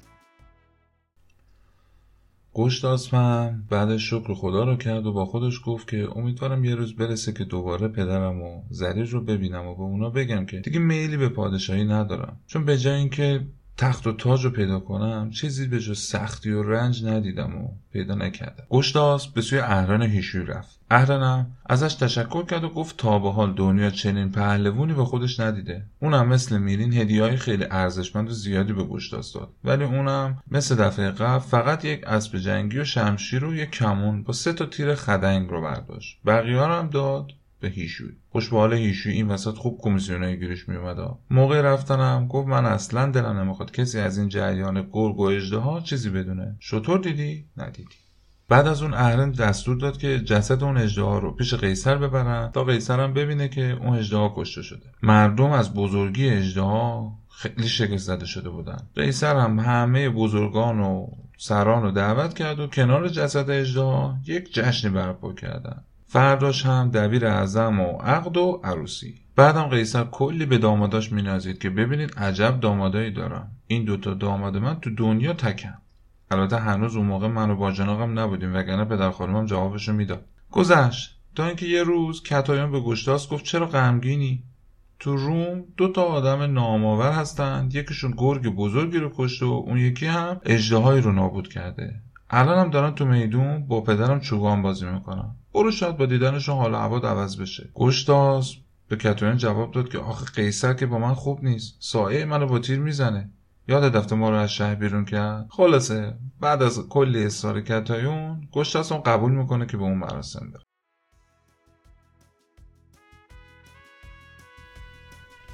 Speaker 1: گشتاسپم بعدش شکر خدا رو کرد و با خودش گفت که امیدوارم یه روز برسه که دوباره پدرم و زریر رو ببینم و به اونا بگم که دیگه میلی به پادشاهی ندارم. چون به جای اینکه تخت و تاج رو پیدا کنم چیزی به جز سختی و رنج ندیدم و پیدا نکردم. گشتاس به سوی اهرن هیشوی رفت. اهرنم ازش تشکر کرد و گفت تا به حال دنیا چنین پهلوونی به خودش ندیده. اونم مثل میرین هدیه خیلی ارزشمند و زیادی به گشتاس داد. ولی اونم مثل دفعه قبل فقط یک اسب جنگی و شمشیر و یک کمون با سه تا تیر خدنگ رو برداشت. بقیه هم داد به هیشوی. خوش به هیشوی این وسط خوب کمیسیونای گیرش میومد موقع رفتنم گفت من اصلا دلم نمی‌خواد کسی از این جریان گرگ و اژدها چیزی بدونه. شطور دیدی؟ ندیدی. بعد از اون اهرن دستور داد که جسد اون اژدها رو پیش قیصر ببرن تا قیصر هم ببینه که اون اژدها کشته شده. مردم از بزرگی اژدها خیلی شگفت زده شده بودن. قیصر هم همه بزرگان و سران رو دعوت کرد و کنار جسد اژدها یک جشنی برپا کردن. فرداش هم دبیر اعظم و عقد و عروسی. بعدم قیصر کلی به داماداش مینازید که ببینید عجب دامادایی دارم. این دوتا داماد من تو دنیا تکم البته هنوز اون موقع من و باجناقم نبودیم وگرنه پدر خانمم جوابشو می‌داد. گذشت. تا اینکه یه روز کتایان به گشتاس گفت چرا غمگینی؟ تو روم دو تا آدم نامآور هستند. یکیشون گرگ بزرگی رو کشته و اون یکی هم اجدهایی رو نابود کرده. الان هم دارن تو میدون با پدرم چوگان بازی می‌کنن. برو شاید با دیدنشون حال هوا عوض بشه. گشتاس به کتایان جواب داد که آخه قیصر که با من خوب نیست. سایه منو با تیر می‌زنه. یاد دفته ما رو از شهر بیرون کرد؟ خلاصه بعد از کلی اصرار کتایون گشتاس اون قبول می‌کنه که به اون مراسم بره.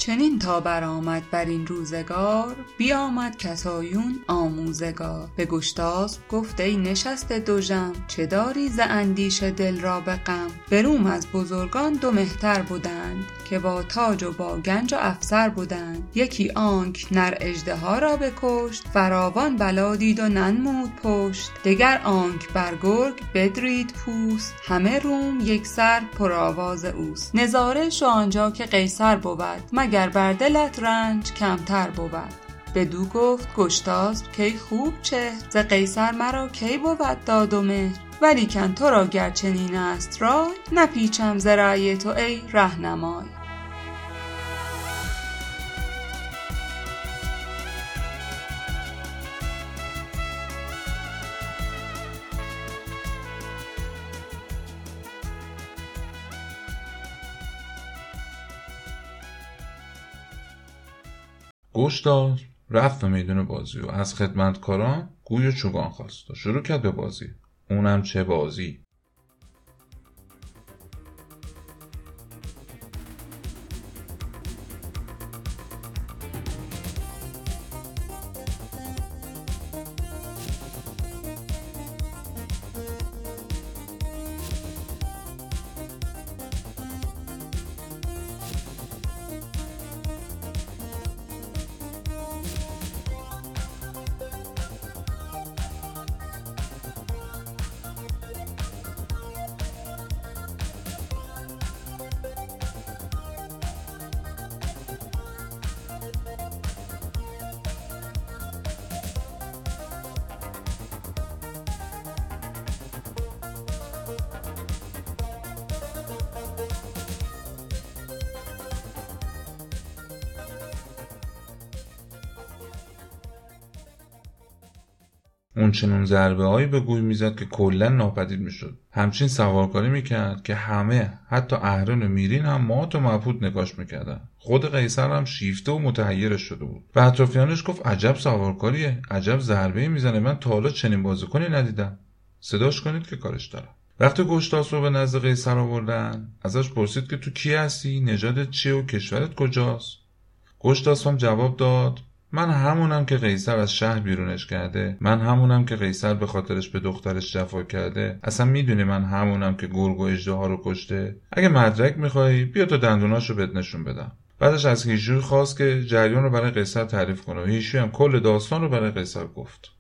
Speaker 2: چنین تا برآمد بر این روزگار بیامد کتایون آموزگار. به گشتاسپ گفت ای نشسته دژم چه داری ز اندیشه دل را به غم؟ به روم از بزرگان دو مهتر بودند که با تاج و با گنج و افسر بودند. یکی آنک نر اژدها را بکشت فراوان بلا دید و ننمود پشت. دگر آنک بر گرگ بدرید پوست همه روم یکسر پرآواز اوست. نظاره شو آنجا که قیصر بود مگر بر دلت رنج کمتر بود. بدو گفت گشتاس کی خوب چه؟ ز قیصر مرا کی بود داد و مهر؟ ولیکن تو را گر چنین است رای نپیچم ز رأی تو ای رهنمای.
Speaker 1: گشتار رفت به میدون بازی و از خدمتکاران گوی و چوگان خواست و شروع کرد به بازی. اونم چه بازی. اون چنون ضربه هایی به گوی می‌زد که کلا ناپدید می‌شد. همچین سوارکاری می‌کرد که همه حتی اهرن و میرین هم مات و مبهوت نگاش می‌کردن. خود قیصر هم شیفته و متحیرش شده بود. به اطرافیانش گفت عجب سوارکاریه عجب ضربه می‌زنه. من تا حالا چنین بازیکنی ندیدم. صداش کنید که کارش دارم. وقتی گشتاس رو به نزد قیصر آوردن ازش پرسید که تو کی هستی؟ نژادت چیه و کشورت کجاست؟ گشتاس هم جواب داد من همونم که قیصر از شهر بیرونش کرده من همونم که قیصر به خاطرش به دخترش جفا کرده اصلا می‌دونی من همونم که گرگ و اجده رو کشته. اگه مدرک می‌خوای بیا تا دندوناشو بهت نشون بدم. بعدش از هیشوی خواست که جریان رو برای قیصر تعریف کنه و هیشوی هم کل داستان رو برای قیصر گفت.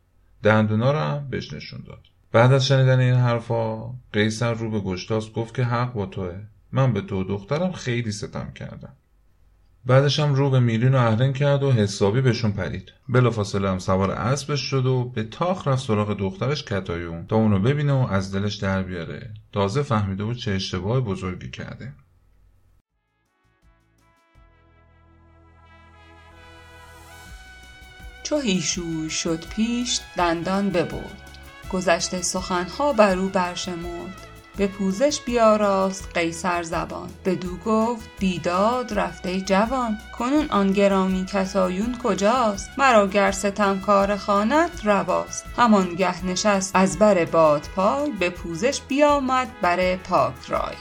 Speaker 1: دندونا رو هم بهش نشون داد. بعد از شنیدن این حرفا قیصر رو به گشتاس گفت که حق با توه. من به تو دخترم خیلی ستم کردم. بعدش هم رو به میرین و اهرن کرد و حسابی بهشون پرید. بلافاصله هم سوار اسبش شد و به تاخ رفت سراغ دخترش کتایون تا اونو ببینه و از دلش در بیاره. تازه فهمیده بود چه اشتباه بزرگی کرده.
Speaker 2: چو هیشوی شد پیش دندان ببرد. گذشته سخنها بر او برشمرد. به پوزش بیاراست قیصر زبان. بدو گفت بیداد رفته جوان کنون آن گرامی کتایون کجاست؟ مرا گر ستمکار خواند رواست. همانگه نشست از بر بادپای به پوزش بیامد بر پاک رای.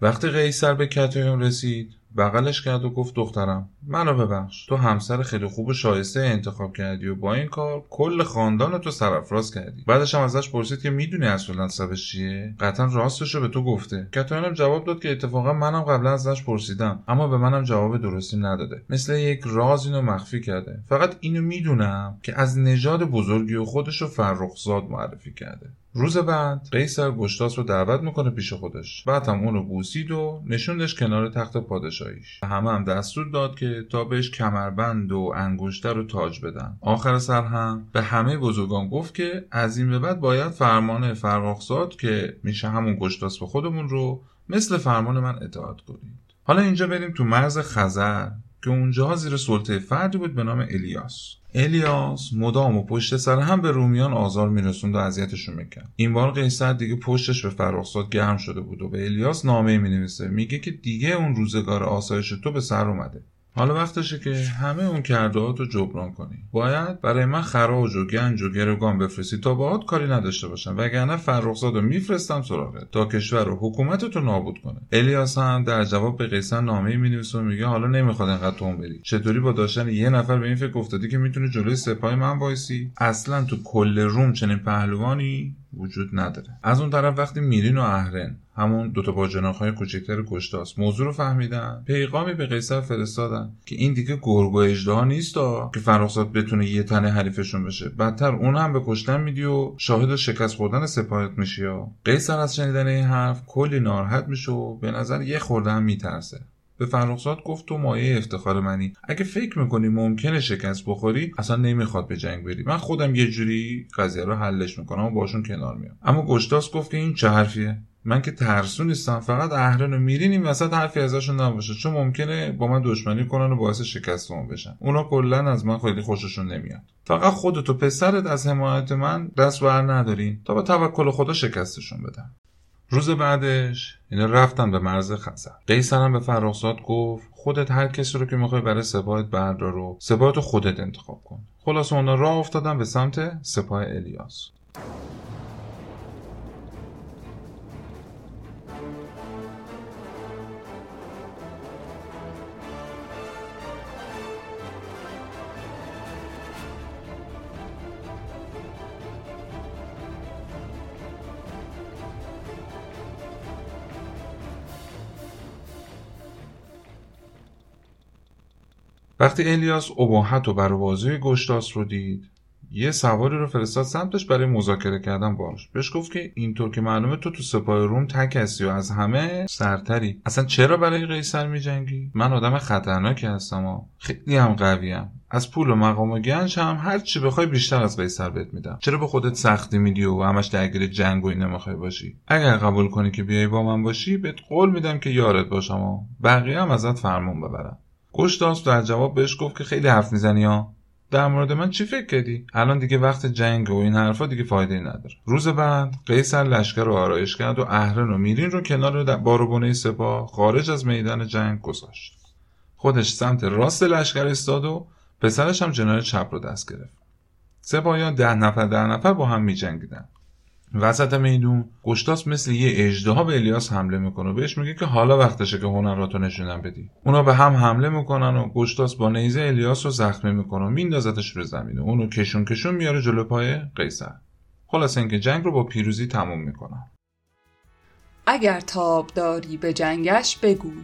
Speaker 1: وقتی قیصر به کتایون رسید بغلش کرد و گفت دخترم منو ببخش. تو همسر خیلی خوب و شایسته انتخاب کردی و با این کار کل خاندان تو سرافراز کردی. بعدش هم ازش پرسید که می‌دونی اصلا سبش چیه؟ قطعا راستش رو به تو گفته. کتایانم جواب داد که اتفاقا منم قبلا ازش پرسیدم اما به منم جواب درستی نداده. مثل یک راز اینو مخفی کرده. فقط اینو می‌دونم که از نژاد بزرگی و خودش رو فرخزاد معرفی کرده. روز بعد قیصر گشتاس رو دعوت می‌کنه پیش خودش. بعد هم اونو بوسید و نشوندش کنار تخت پادشاهیش. همه هم دستور داد که تا بهش کمربند و انگشتر رو تاج بدن. آخر سر هم به همه بزرگان گفت که از این به بعد باید فرمان فرخزاد که میشه همون گشتاس به خودمون رو مثل فرمان من اطاعت کنید. حالا اینجا بریم تو مرز خزر که اونجا زیر سلطه فردی بود به نام الیاس. الیاس مدام و پشت سر هم به رومیان آزار میرسوند و اذیتشون می‌کرد. این بار قیصر دیگه پشتش به فرخزاد گرم شده بود و به الیاس نامه می‌نویسه. میگه که دیگه اون روزگار آسایش تو به سر اومده. حالا وقتشه که همه اون کردهات رو جبران کنی. باید برای من خراج و گنج و گروگان بفرستی تا باهات کاری نداشته باشم. وگرنه فرخزاد رو میفرستم سراغت تا کشور و حکومت رو نابود کنه. الیاس هم در جواب به قیصر نامه می‌نویسه و میگه حالا نمی‌خواد انقدر تون بری چطوری با داشتن یه نفر به این فکر افتادی که می‌تونه جلوی سپاه من وایسی؟ اصلا تو کل روم چنین پهلوانی؟ وجود نداره. از اون طرف وقتی میرین و اهرن همون دوتا باجناق های کوچکتر گشتاس موضوع رو فهمیدن. پیغامی به قیصر فرستادن که این دیگه گرگ و اژدها نیست که فرخزاد بتونه یه تنه حریفشون بشه. بدتر اون هم به کشتن میدی و شاهد شکست خوردن سپاهت میشی قیصر از شنیدن این حرف کلی ناراحت میشه و به نظر یه خورده هم میترسه. به فرخزاد گفت تو مایه افتخار منی. اگه فکر می‌کنی ممکنه شکست بخوری اصلا نمی‌خواد به جنگ بری. من خودم یه جوری قضیه رو حلش می‌کنم و باشون کنار میام. اما گشتاس گفت که این چه حرفیه؟ من که ترسو نیستم فقط اهرن و میرین این وسط حرفی ازشون نباشه. چون ممکنه با من دشمنی کنن و باعث شکستمون بشن. اونا کلا از من خیلی خوششون نمیاد. فقط خودت و پسرت از حمایت من دست بر ندارین تا با توکل خدا شکستشون بدن. روز بعدش اینا رفتن به مرز خزر. قیصر به فرخزاد گفت خودت هر کسی رو که می‌خوای برای سپاهت بردار رو سپاهت خودت انتخاب کن. خلاص اونا راه افتادن به سمت سپاه الیاس. وقتی الیاس اباحت و بروازی گشتاس رو دید یه سواری رو فرستاد سمتش برای مذاکره کردن باش بهش گفت که اینطور که معلومه تو تو سپاه روم تک هستی و از همه سرتری. اصلا چرا برای قیصر میجنگی؟ من آدم خطرناکی هستم و خیلی هم قویم. از پول و مقام و گنج هم هر چی بخوای بیشتر از قیصر بهت میدم. چرا به خودت سختی میدی و همش درگیر جنگ و این نمی‌خوای باشی؟ اگر قبول کنی که بیای با من باشی بهت قول میدم که یارت باشم و بقیه هم ازت فرمون ببرم. گشتاس در جواب بهش گفت که خیلی حرف می‌زنی ها. در مورد من چی فکر کردی؟ الان دیگه وقت جنگ و این حرفا دیگه فایده نداره. روز بعد قیصر لشکر رو آرایش کرد و اهرن و میرین رو کنار باروبونه سپاه خارج از میدان جنگ گذاشت. خودش سمت راست لشکر استاد و پسرش هم جناه چپ رو دست گرفت. سپاهیان ده نفر ده نفر با هم میجنگیدن. وسط میدون گشتاس مثل یه اجدها به الیاس حمله می‌کنه و بهش میگه که حالا وقتشه که هنراتو نشونم بدی. اونا به هم حمله می‌کنن و گشتاس با نیزه الیاس رو زخمی می‌کنه و میندازتش رو زمین. و اونو کشون کشون میاره جلو پای قیصر. خلاص اینکه جنگ رو با پیروزی تموم می‌کنن
Speaker 2: اگر تاب داری به جنگش بگوی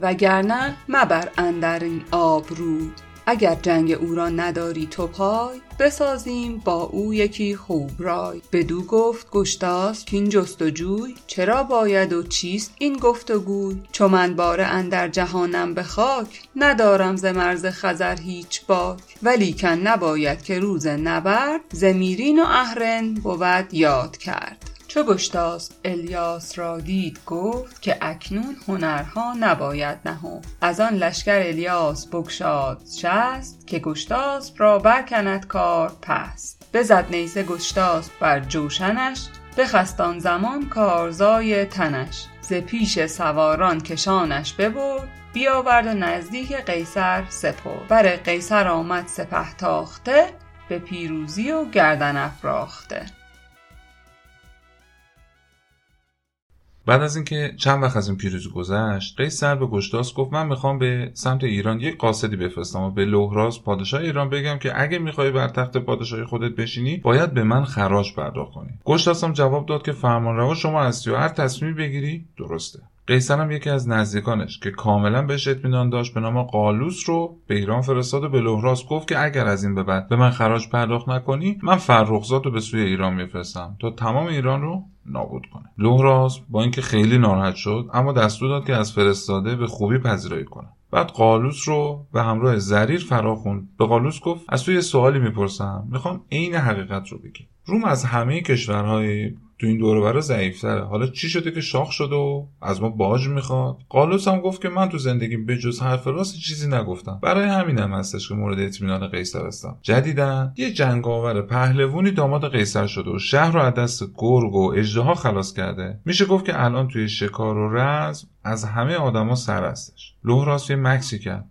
Speaker 2: وگرنه مبر اندر این آب رود. اگر جنگ او را نداری تو پای بسازیم با او یکی خوب رای. بدو گفت گشتاس کین جست و جوی چرا باید و چیست این گفت و گوی چو من باره اندر جهانم به خاک ندارم ز مرز خزر هیچ باک. ولیکن نباید که روز نبرد ز میرین و اهرن بود یاد کرد. چو گشتاس الیاس را دید گفت که اکنون هنرها نباید نهفت. از آن لشکر الیاس بگشاد شست که گشتاس را برکند کار پست. بزد نیزه گشتاس بر جوشنش بخست آن زمان کارزای تنش. ز پیش سواران کشانش ببرد بیاورد و نزدیک قیصر سپرد. بر قیصر آمد سپه تاخته به پیروزی و گردن افراخته.
Speaker 1: بعد از اینکه چند وقت از این پیروزی گذشت قیصر به گشتاس گفت من می‌خوام به سمت ایران یک قاصدی بفرستم و به لوهراز پادشاه ایران بگم که اگه می‌خوای بر تخت پادشاهی خودت بشینی باید به من خراج پرداخت کنی. گشتاس جواب داد که فرمانروا شما هستی و هر تصمیمی بگیری. درسته. قیصر هم یکی از نزدیکانش که کاملا بهش اطمینان داشت به نام قالوس رو به ایران فرستاد و به لوهراز گفت که اگر از این به بعد به من خراج پرداخت نکنی من فرخزاد رو به سوی ایران میفرستم تا تمام ایران رو نابود کنه. لوهراز با اینکه خیلی ناراحت شد اما دستور داد که از فرستاده به خوبی پذیرایی کنه. بعد قالوس رو به همراه زریر فرا خوند به قالوس گفت از تو یه سوالی می‌پرسم می‌خوام عین حقیقت رو بگی. روم از همه کشورهای تو این دوره برا ضعیفتره. حالا چی شده که شاخ شده و از ما باج می‌خواد؟ قالوس هم گفت که من تو زندگیم به جز حرف راست چیزی نگفتم. برای همینم هستش که مورد اطمینان قیصر هستم. جدیدا یه جنگاور پهلوونی داماد قیصر شده و شهر رو از دست گرگ و اژدها خلاص کرده. میشه گفت که الان توی شکار و رزم از همه آدما سر هستش. لوهراس یه مکسی کرد.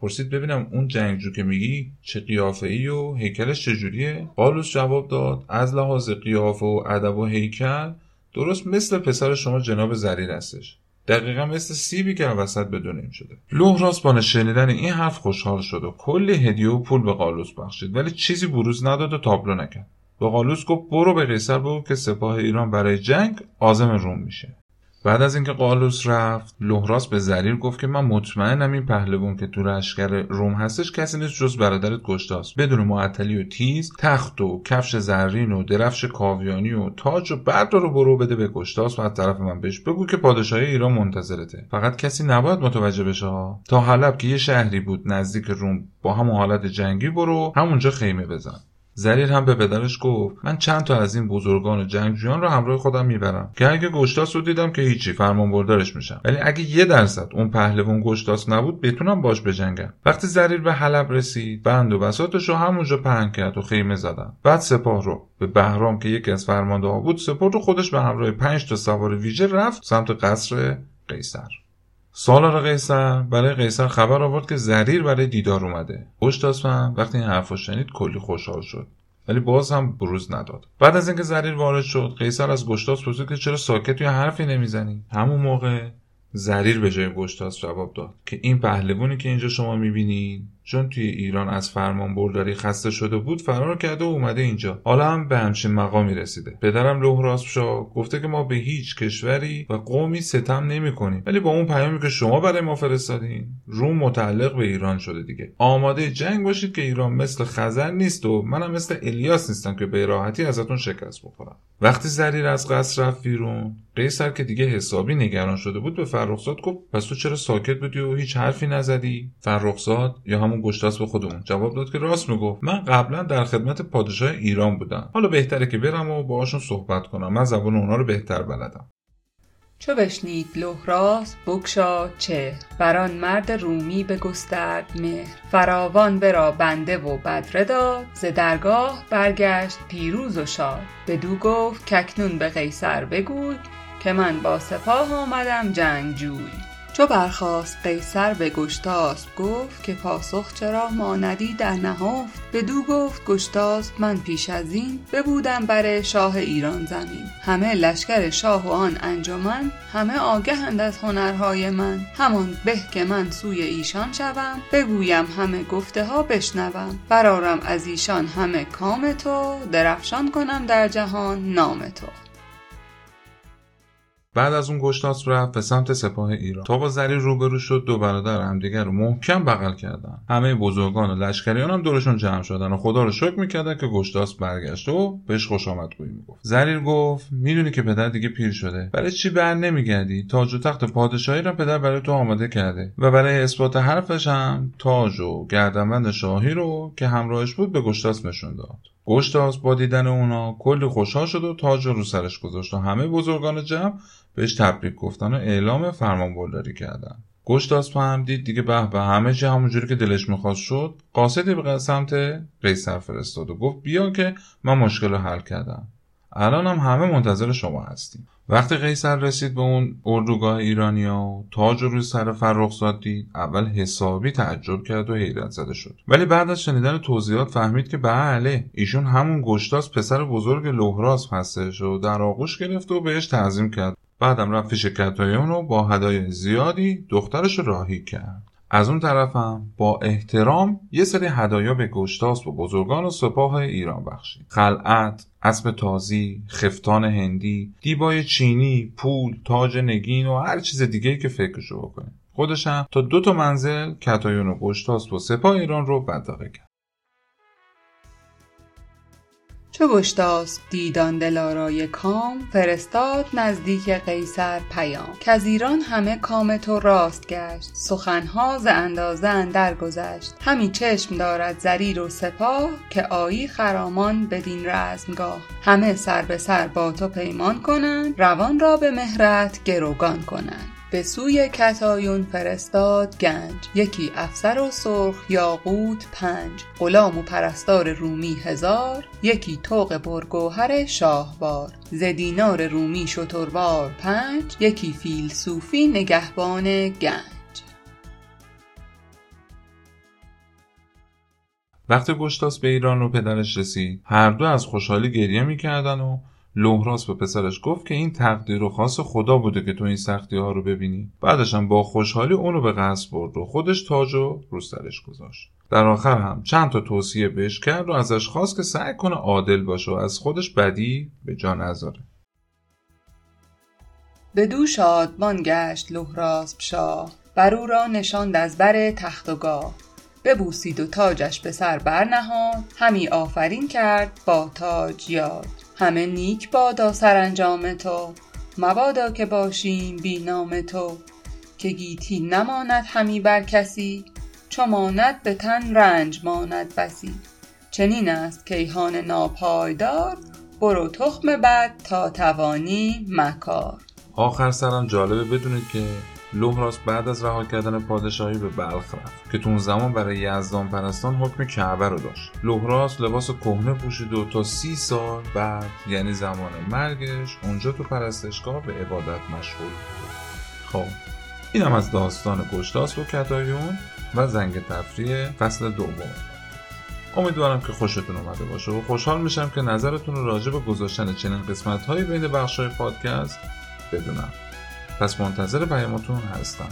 Speaker 1: پرسید ببینم اون جنگجو که میگی چه قیافه ای و هیکلش چجوریه؟ قالوس جواب داد از لحاظ قیافه و ادب و هیکل درست مثل پسر شما جناب زریر هستش. دقیقا مثل سیبی که وسط بدونیم شده. لوهراس با شنیدن این حرف خوشحال شد و کلی هدیه و پول به قالوس بخشید ولی چیزی بروز نداد و تابلو نکرد. به قالوس گفت برو به قیصر بگو که سپاه ایران برای جنگ عازم روم میشه. بعد از اینکه قالوس رفت لوهراس به زریر گفت که من مطمئنم این پهلوان که تو لشکر روم هستش کسی نیست جز برادرت گشتاس بدون معطلی و تیز تخت و کفش زرین و درفش کاویانی و تاج و بعد رو برو بده به گشتاس و از طرف من بهش بگو که پادشاهی ایران منتظرته. فقط کسی نباید متوجه بشه ها. تا حلب که یه شهری بود نزدیک روم با همون حالت جنگی برو همونجا خیمه بزن. زریر هم به پدرش گفت من چند تا از این بزرگان جنگجویان رو همراه خودم می‌برم. که اگه گشتاس رو دیدم که هیچی فرمان بردارش میشم. ولی اگه یه درصد اون پهلوان گشتاس نبود بتونم باش بجنگم. وقتی زریر به حلب رسید بند و بساتش رو همونجا پهن کرد و خیمه زدن. بعد سپاه رو به بهرام که یکی از فرمانده ها بود سپاه رو خودش به همراه پنج تا سوار ویژه رفت سمت قصر قیصر. سالار قیصر. برای قیصر خبر آورد که زریر برای دیدار اومده. هم وقتی این حرف شنید کلی خوشحال شد. ولی باز هم بروز نداد. بعد از اینکه زریر وارد شد قیصر از گشتاس پرسید که چرا ساکت یا حرفی نمی‌زنی؟ همون موقع زریر به جای گشتاس جواب داد که این پهلوانی که اینجا شما می‌بینید چون توی ایران از فرمان برداری خسته شده بود فرار کرده و اومده اینجا. حالا هم به همچین مقامی رسیده. پدرم لوهراس شا گفته که ما به هیچ کشوری و قومی ستم نمی کنیم. ولی با اون پیامی که شما برای ما فرستادین روم متعلق به ایران شده دیگه. آماده جنگ باشید که ایران مثل خزر نیست و منم مثل الیاس نیستم که به راحتی ازتون شکست بخورم. وقتی زریر از قصر رفت بیرون قیصر که دیگه حسابی نگران شده بود به فرخزاد گفت پس تو چرا ساکت بودی و هیچ حرفی نزدی؟ فرخزاد یا همون گشتاس به خودمون. جواب داد که راست می‌گفت. من قبلا در خدمت پادشاه ایران بودم. حالا بهتره که برم و باهاشون صحبت کنم. من زبان اونا رو بهتر بلدم.
Speaker 2: چو بشنید لهراس بگشا چه بران مرد رومی بگسترد مهر. فراوان برا بنده و بدره داد. ز درگاه برگشت پیروز و شاد. بدو گفت کاکنون به قیصر بگوی که من با سپاه آمدم جنگجوی. چو برخاست قیصر به گشتاسپ گفت که پاسخ چرا ماندی در نهفت؟ بدو گفت گشتاسپ من پیش از این ببودم بر شاه ایران زمین. همه لشکر شاه و آن انجمن همه آگهند از هنرهای من. همان به که من سوی ایشان شوم بگویم همه گفته ها بشنوم. برارم از ایشان همه کام تو درفشان کنم در جهان نام تو.
Speaker 1: بعد از اون گشتاس رفت به سمت سپاه ایران. تا با زری روبرو شد دو برادر همدیگر رو محکم بغل کردن. همه بزرگان و لشکریان هم دورشون جمع شدن و خدا رو شکر می‌کردن که گشتاس برگشت و بهش خوش آمدگویی می‌گفت. زریر گفت می‌دونی که پدر دیگه پیر شده. برای چی بر نمیگردی؟ تاج و تخت پادشاهی را پدر برای تو آماده کرده و برای اثبات حرفش هم تاج و گردنبند شاهی رو که همراهش بود به گشتاس نشون داد. گشتاس با دیدن اونا کلی خوشحال شد و تاج رو سرش گذاشت و همه بزرگان جمع بهش تبریک گفتن و اعلام فرمانبرداری کردن. گشتاس هم دید دیگه به به همه چی همونجوری که دلش می‌خواست شد قاصدی به سمت قیصر فرستاد و گفت بیا که من مشکل رو حل کردم. الان هم همه منتظر شما هستیم. وقتی قیصر رسید به اون اردوگاه ایرانیا و تاج روی سر فرخزاد دید اول حسابی تعجب کرد و حیرت زده شد. ولی بعد از شنیدن توضیحات فهمید که بله ایشون همون گشتاس پسر بزرگ لهراس هستش و در آغوش گرفت و بهش تعظیم کرد. بعدم رفت پیش کتایون و با هدای زیادی دخترش راهی کرد. از اون طرفم با احترام یه سری هدایا به گشتاس و بزرگان و سپاه ایران بخشید. خلعت اسب تازی خفتان هندی دیبای چینی پول تاج نگین و هر چیز دیگه که فکرشو بکنید خودشم تا دو تا منزل کتایون و گشتاس و سپاه ایران رو بدرقه کرد.
Speaker 2: چو گشتاسپ دید آن دلارای کام؟ فرستاد نزدیک قیصر پیام. کز ایران همه کام تو راست گشت. سخنها ز اندازه اندر گذشت. همی چشم دارد زریر و سپاه که آیی خرامان بدین رزمگاه. همه سر به سر با تو پیمان کنند روان را به مهرت گروگان کنند. به سوی کتایون فرستاد گنج. یکی افسر و سرخ یاقوت پنج. غلام و پرستار رومی هزار. یکی طوق پرگوهر شاهوار. ز دینار رومی شتروار پنج. یکی فیلسوفی نگهبان گنج.
Speaker 1: وقتی گشتاس به ایران و پدرش رسید. هر دو از خوشحالی گریه می‌کردن و لوهراس به پسرش گفت که این تقدیر و خاص خدا بوده که تو این سختی ها رو ببینی. بعدش هم با خوشحالی اونو به قصد برد و خودش تاج و رو سرش گذاشت. در آخر هم چند تا توصیه بهش کرد و ازش خواست که سعی کنه عادل باشه و از خودش بدی به جا نذاره.
Speaker 2: دو شادمان گشت لهراسب شاه. بر او را نشاند از بر تخت و گاه. ببوسید و تاجش به سر برنهاد. همی آفرین کرد با تاج یاد. همه نیک بادا سرانجام تو مبادا که باشیم بی نام تو. که گیتی نماند همی بر کسی چو ماند به تن رنج ماند بسی. چنین است کیهان ناپایدار برو تخم بد تا توانی مکار.
Speaker 1: آخر سرم جالبه بدونید که لوهراس بعد از رها کردن پادشاهی به بلخ رفت که تو اون زمان برای یزدان پرستان حکم کعبه رو داشت. لوهراس لباس کهنه پوشید و تا سی سال بعد یعنی زمان مرگش اونجا تو پرستشگاه به عبادت مشغول بود. خب اینم از داستان گشتاس و کتایون و زنگ تفریح فصل دوم. امیدوارم که خوشتون اومده باشه و خوشحال میشم که نظرتون راجع به گذاشتن چنین قسمت هایی بین بخش های پادکست بدونم. پس منتظر پیامتون هستم.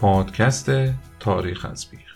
Speaker 1: پادکست تاریخ از بیخ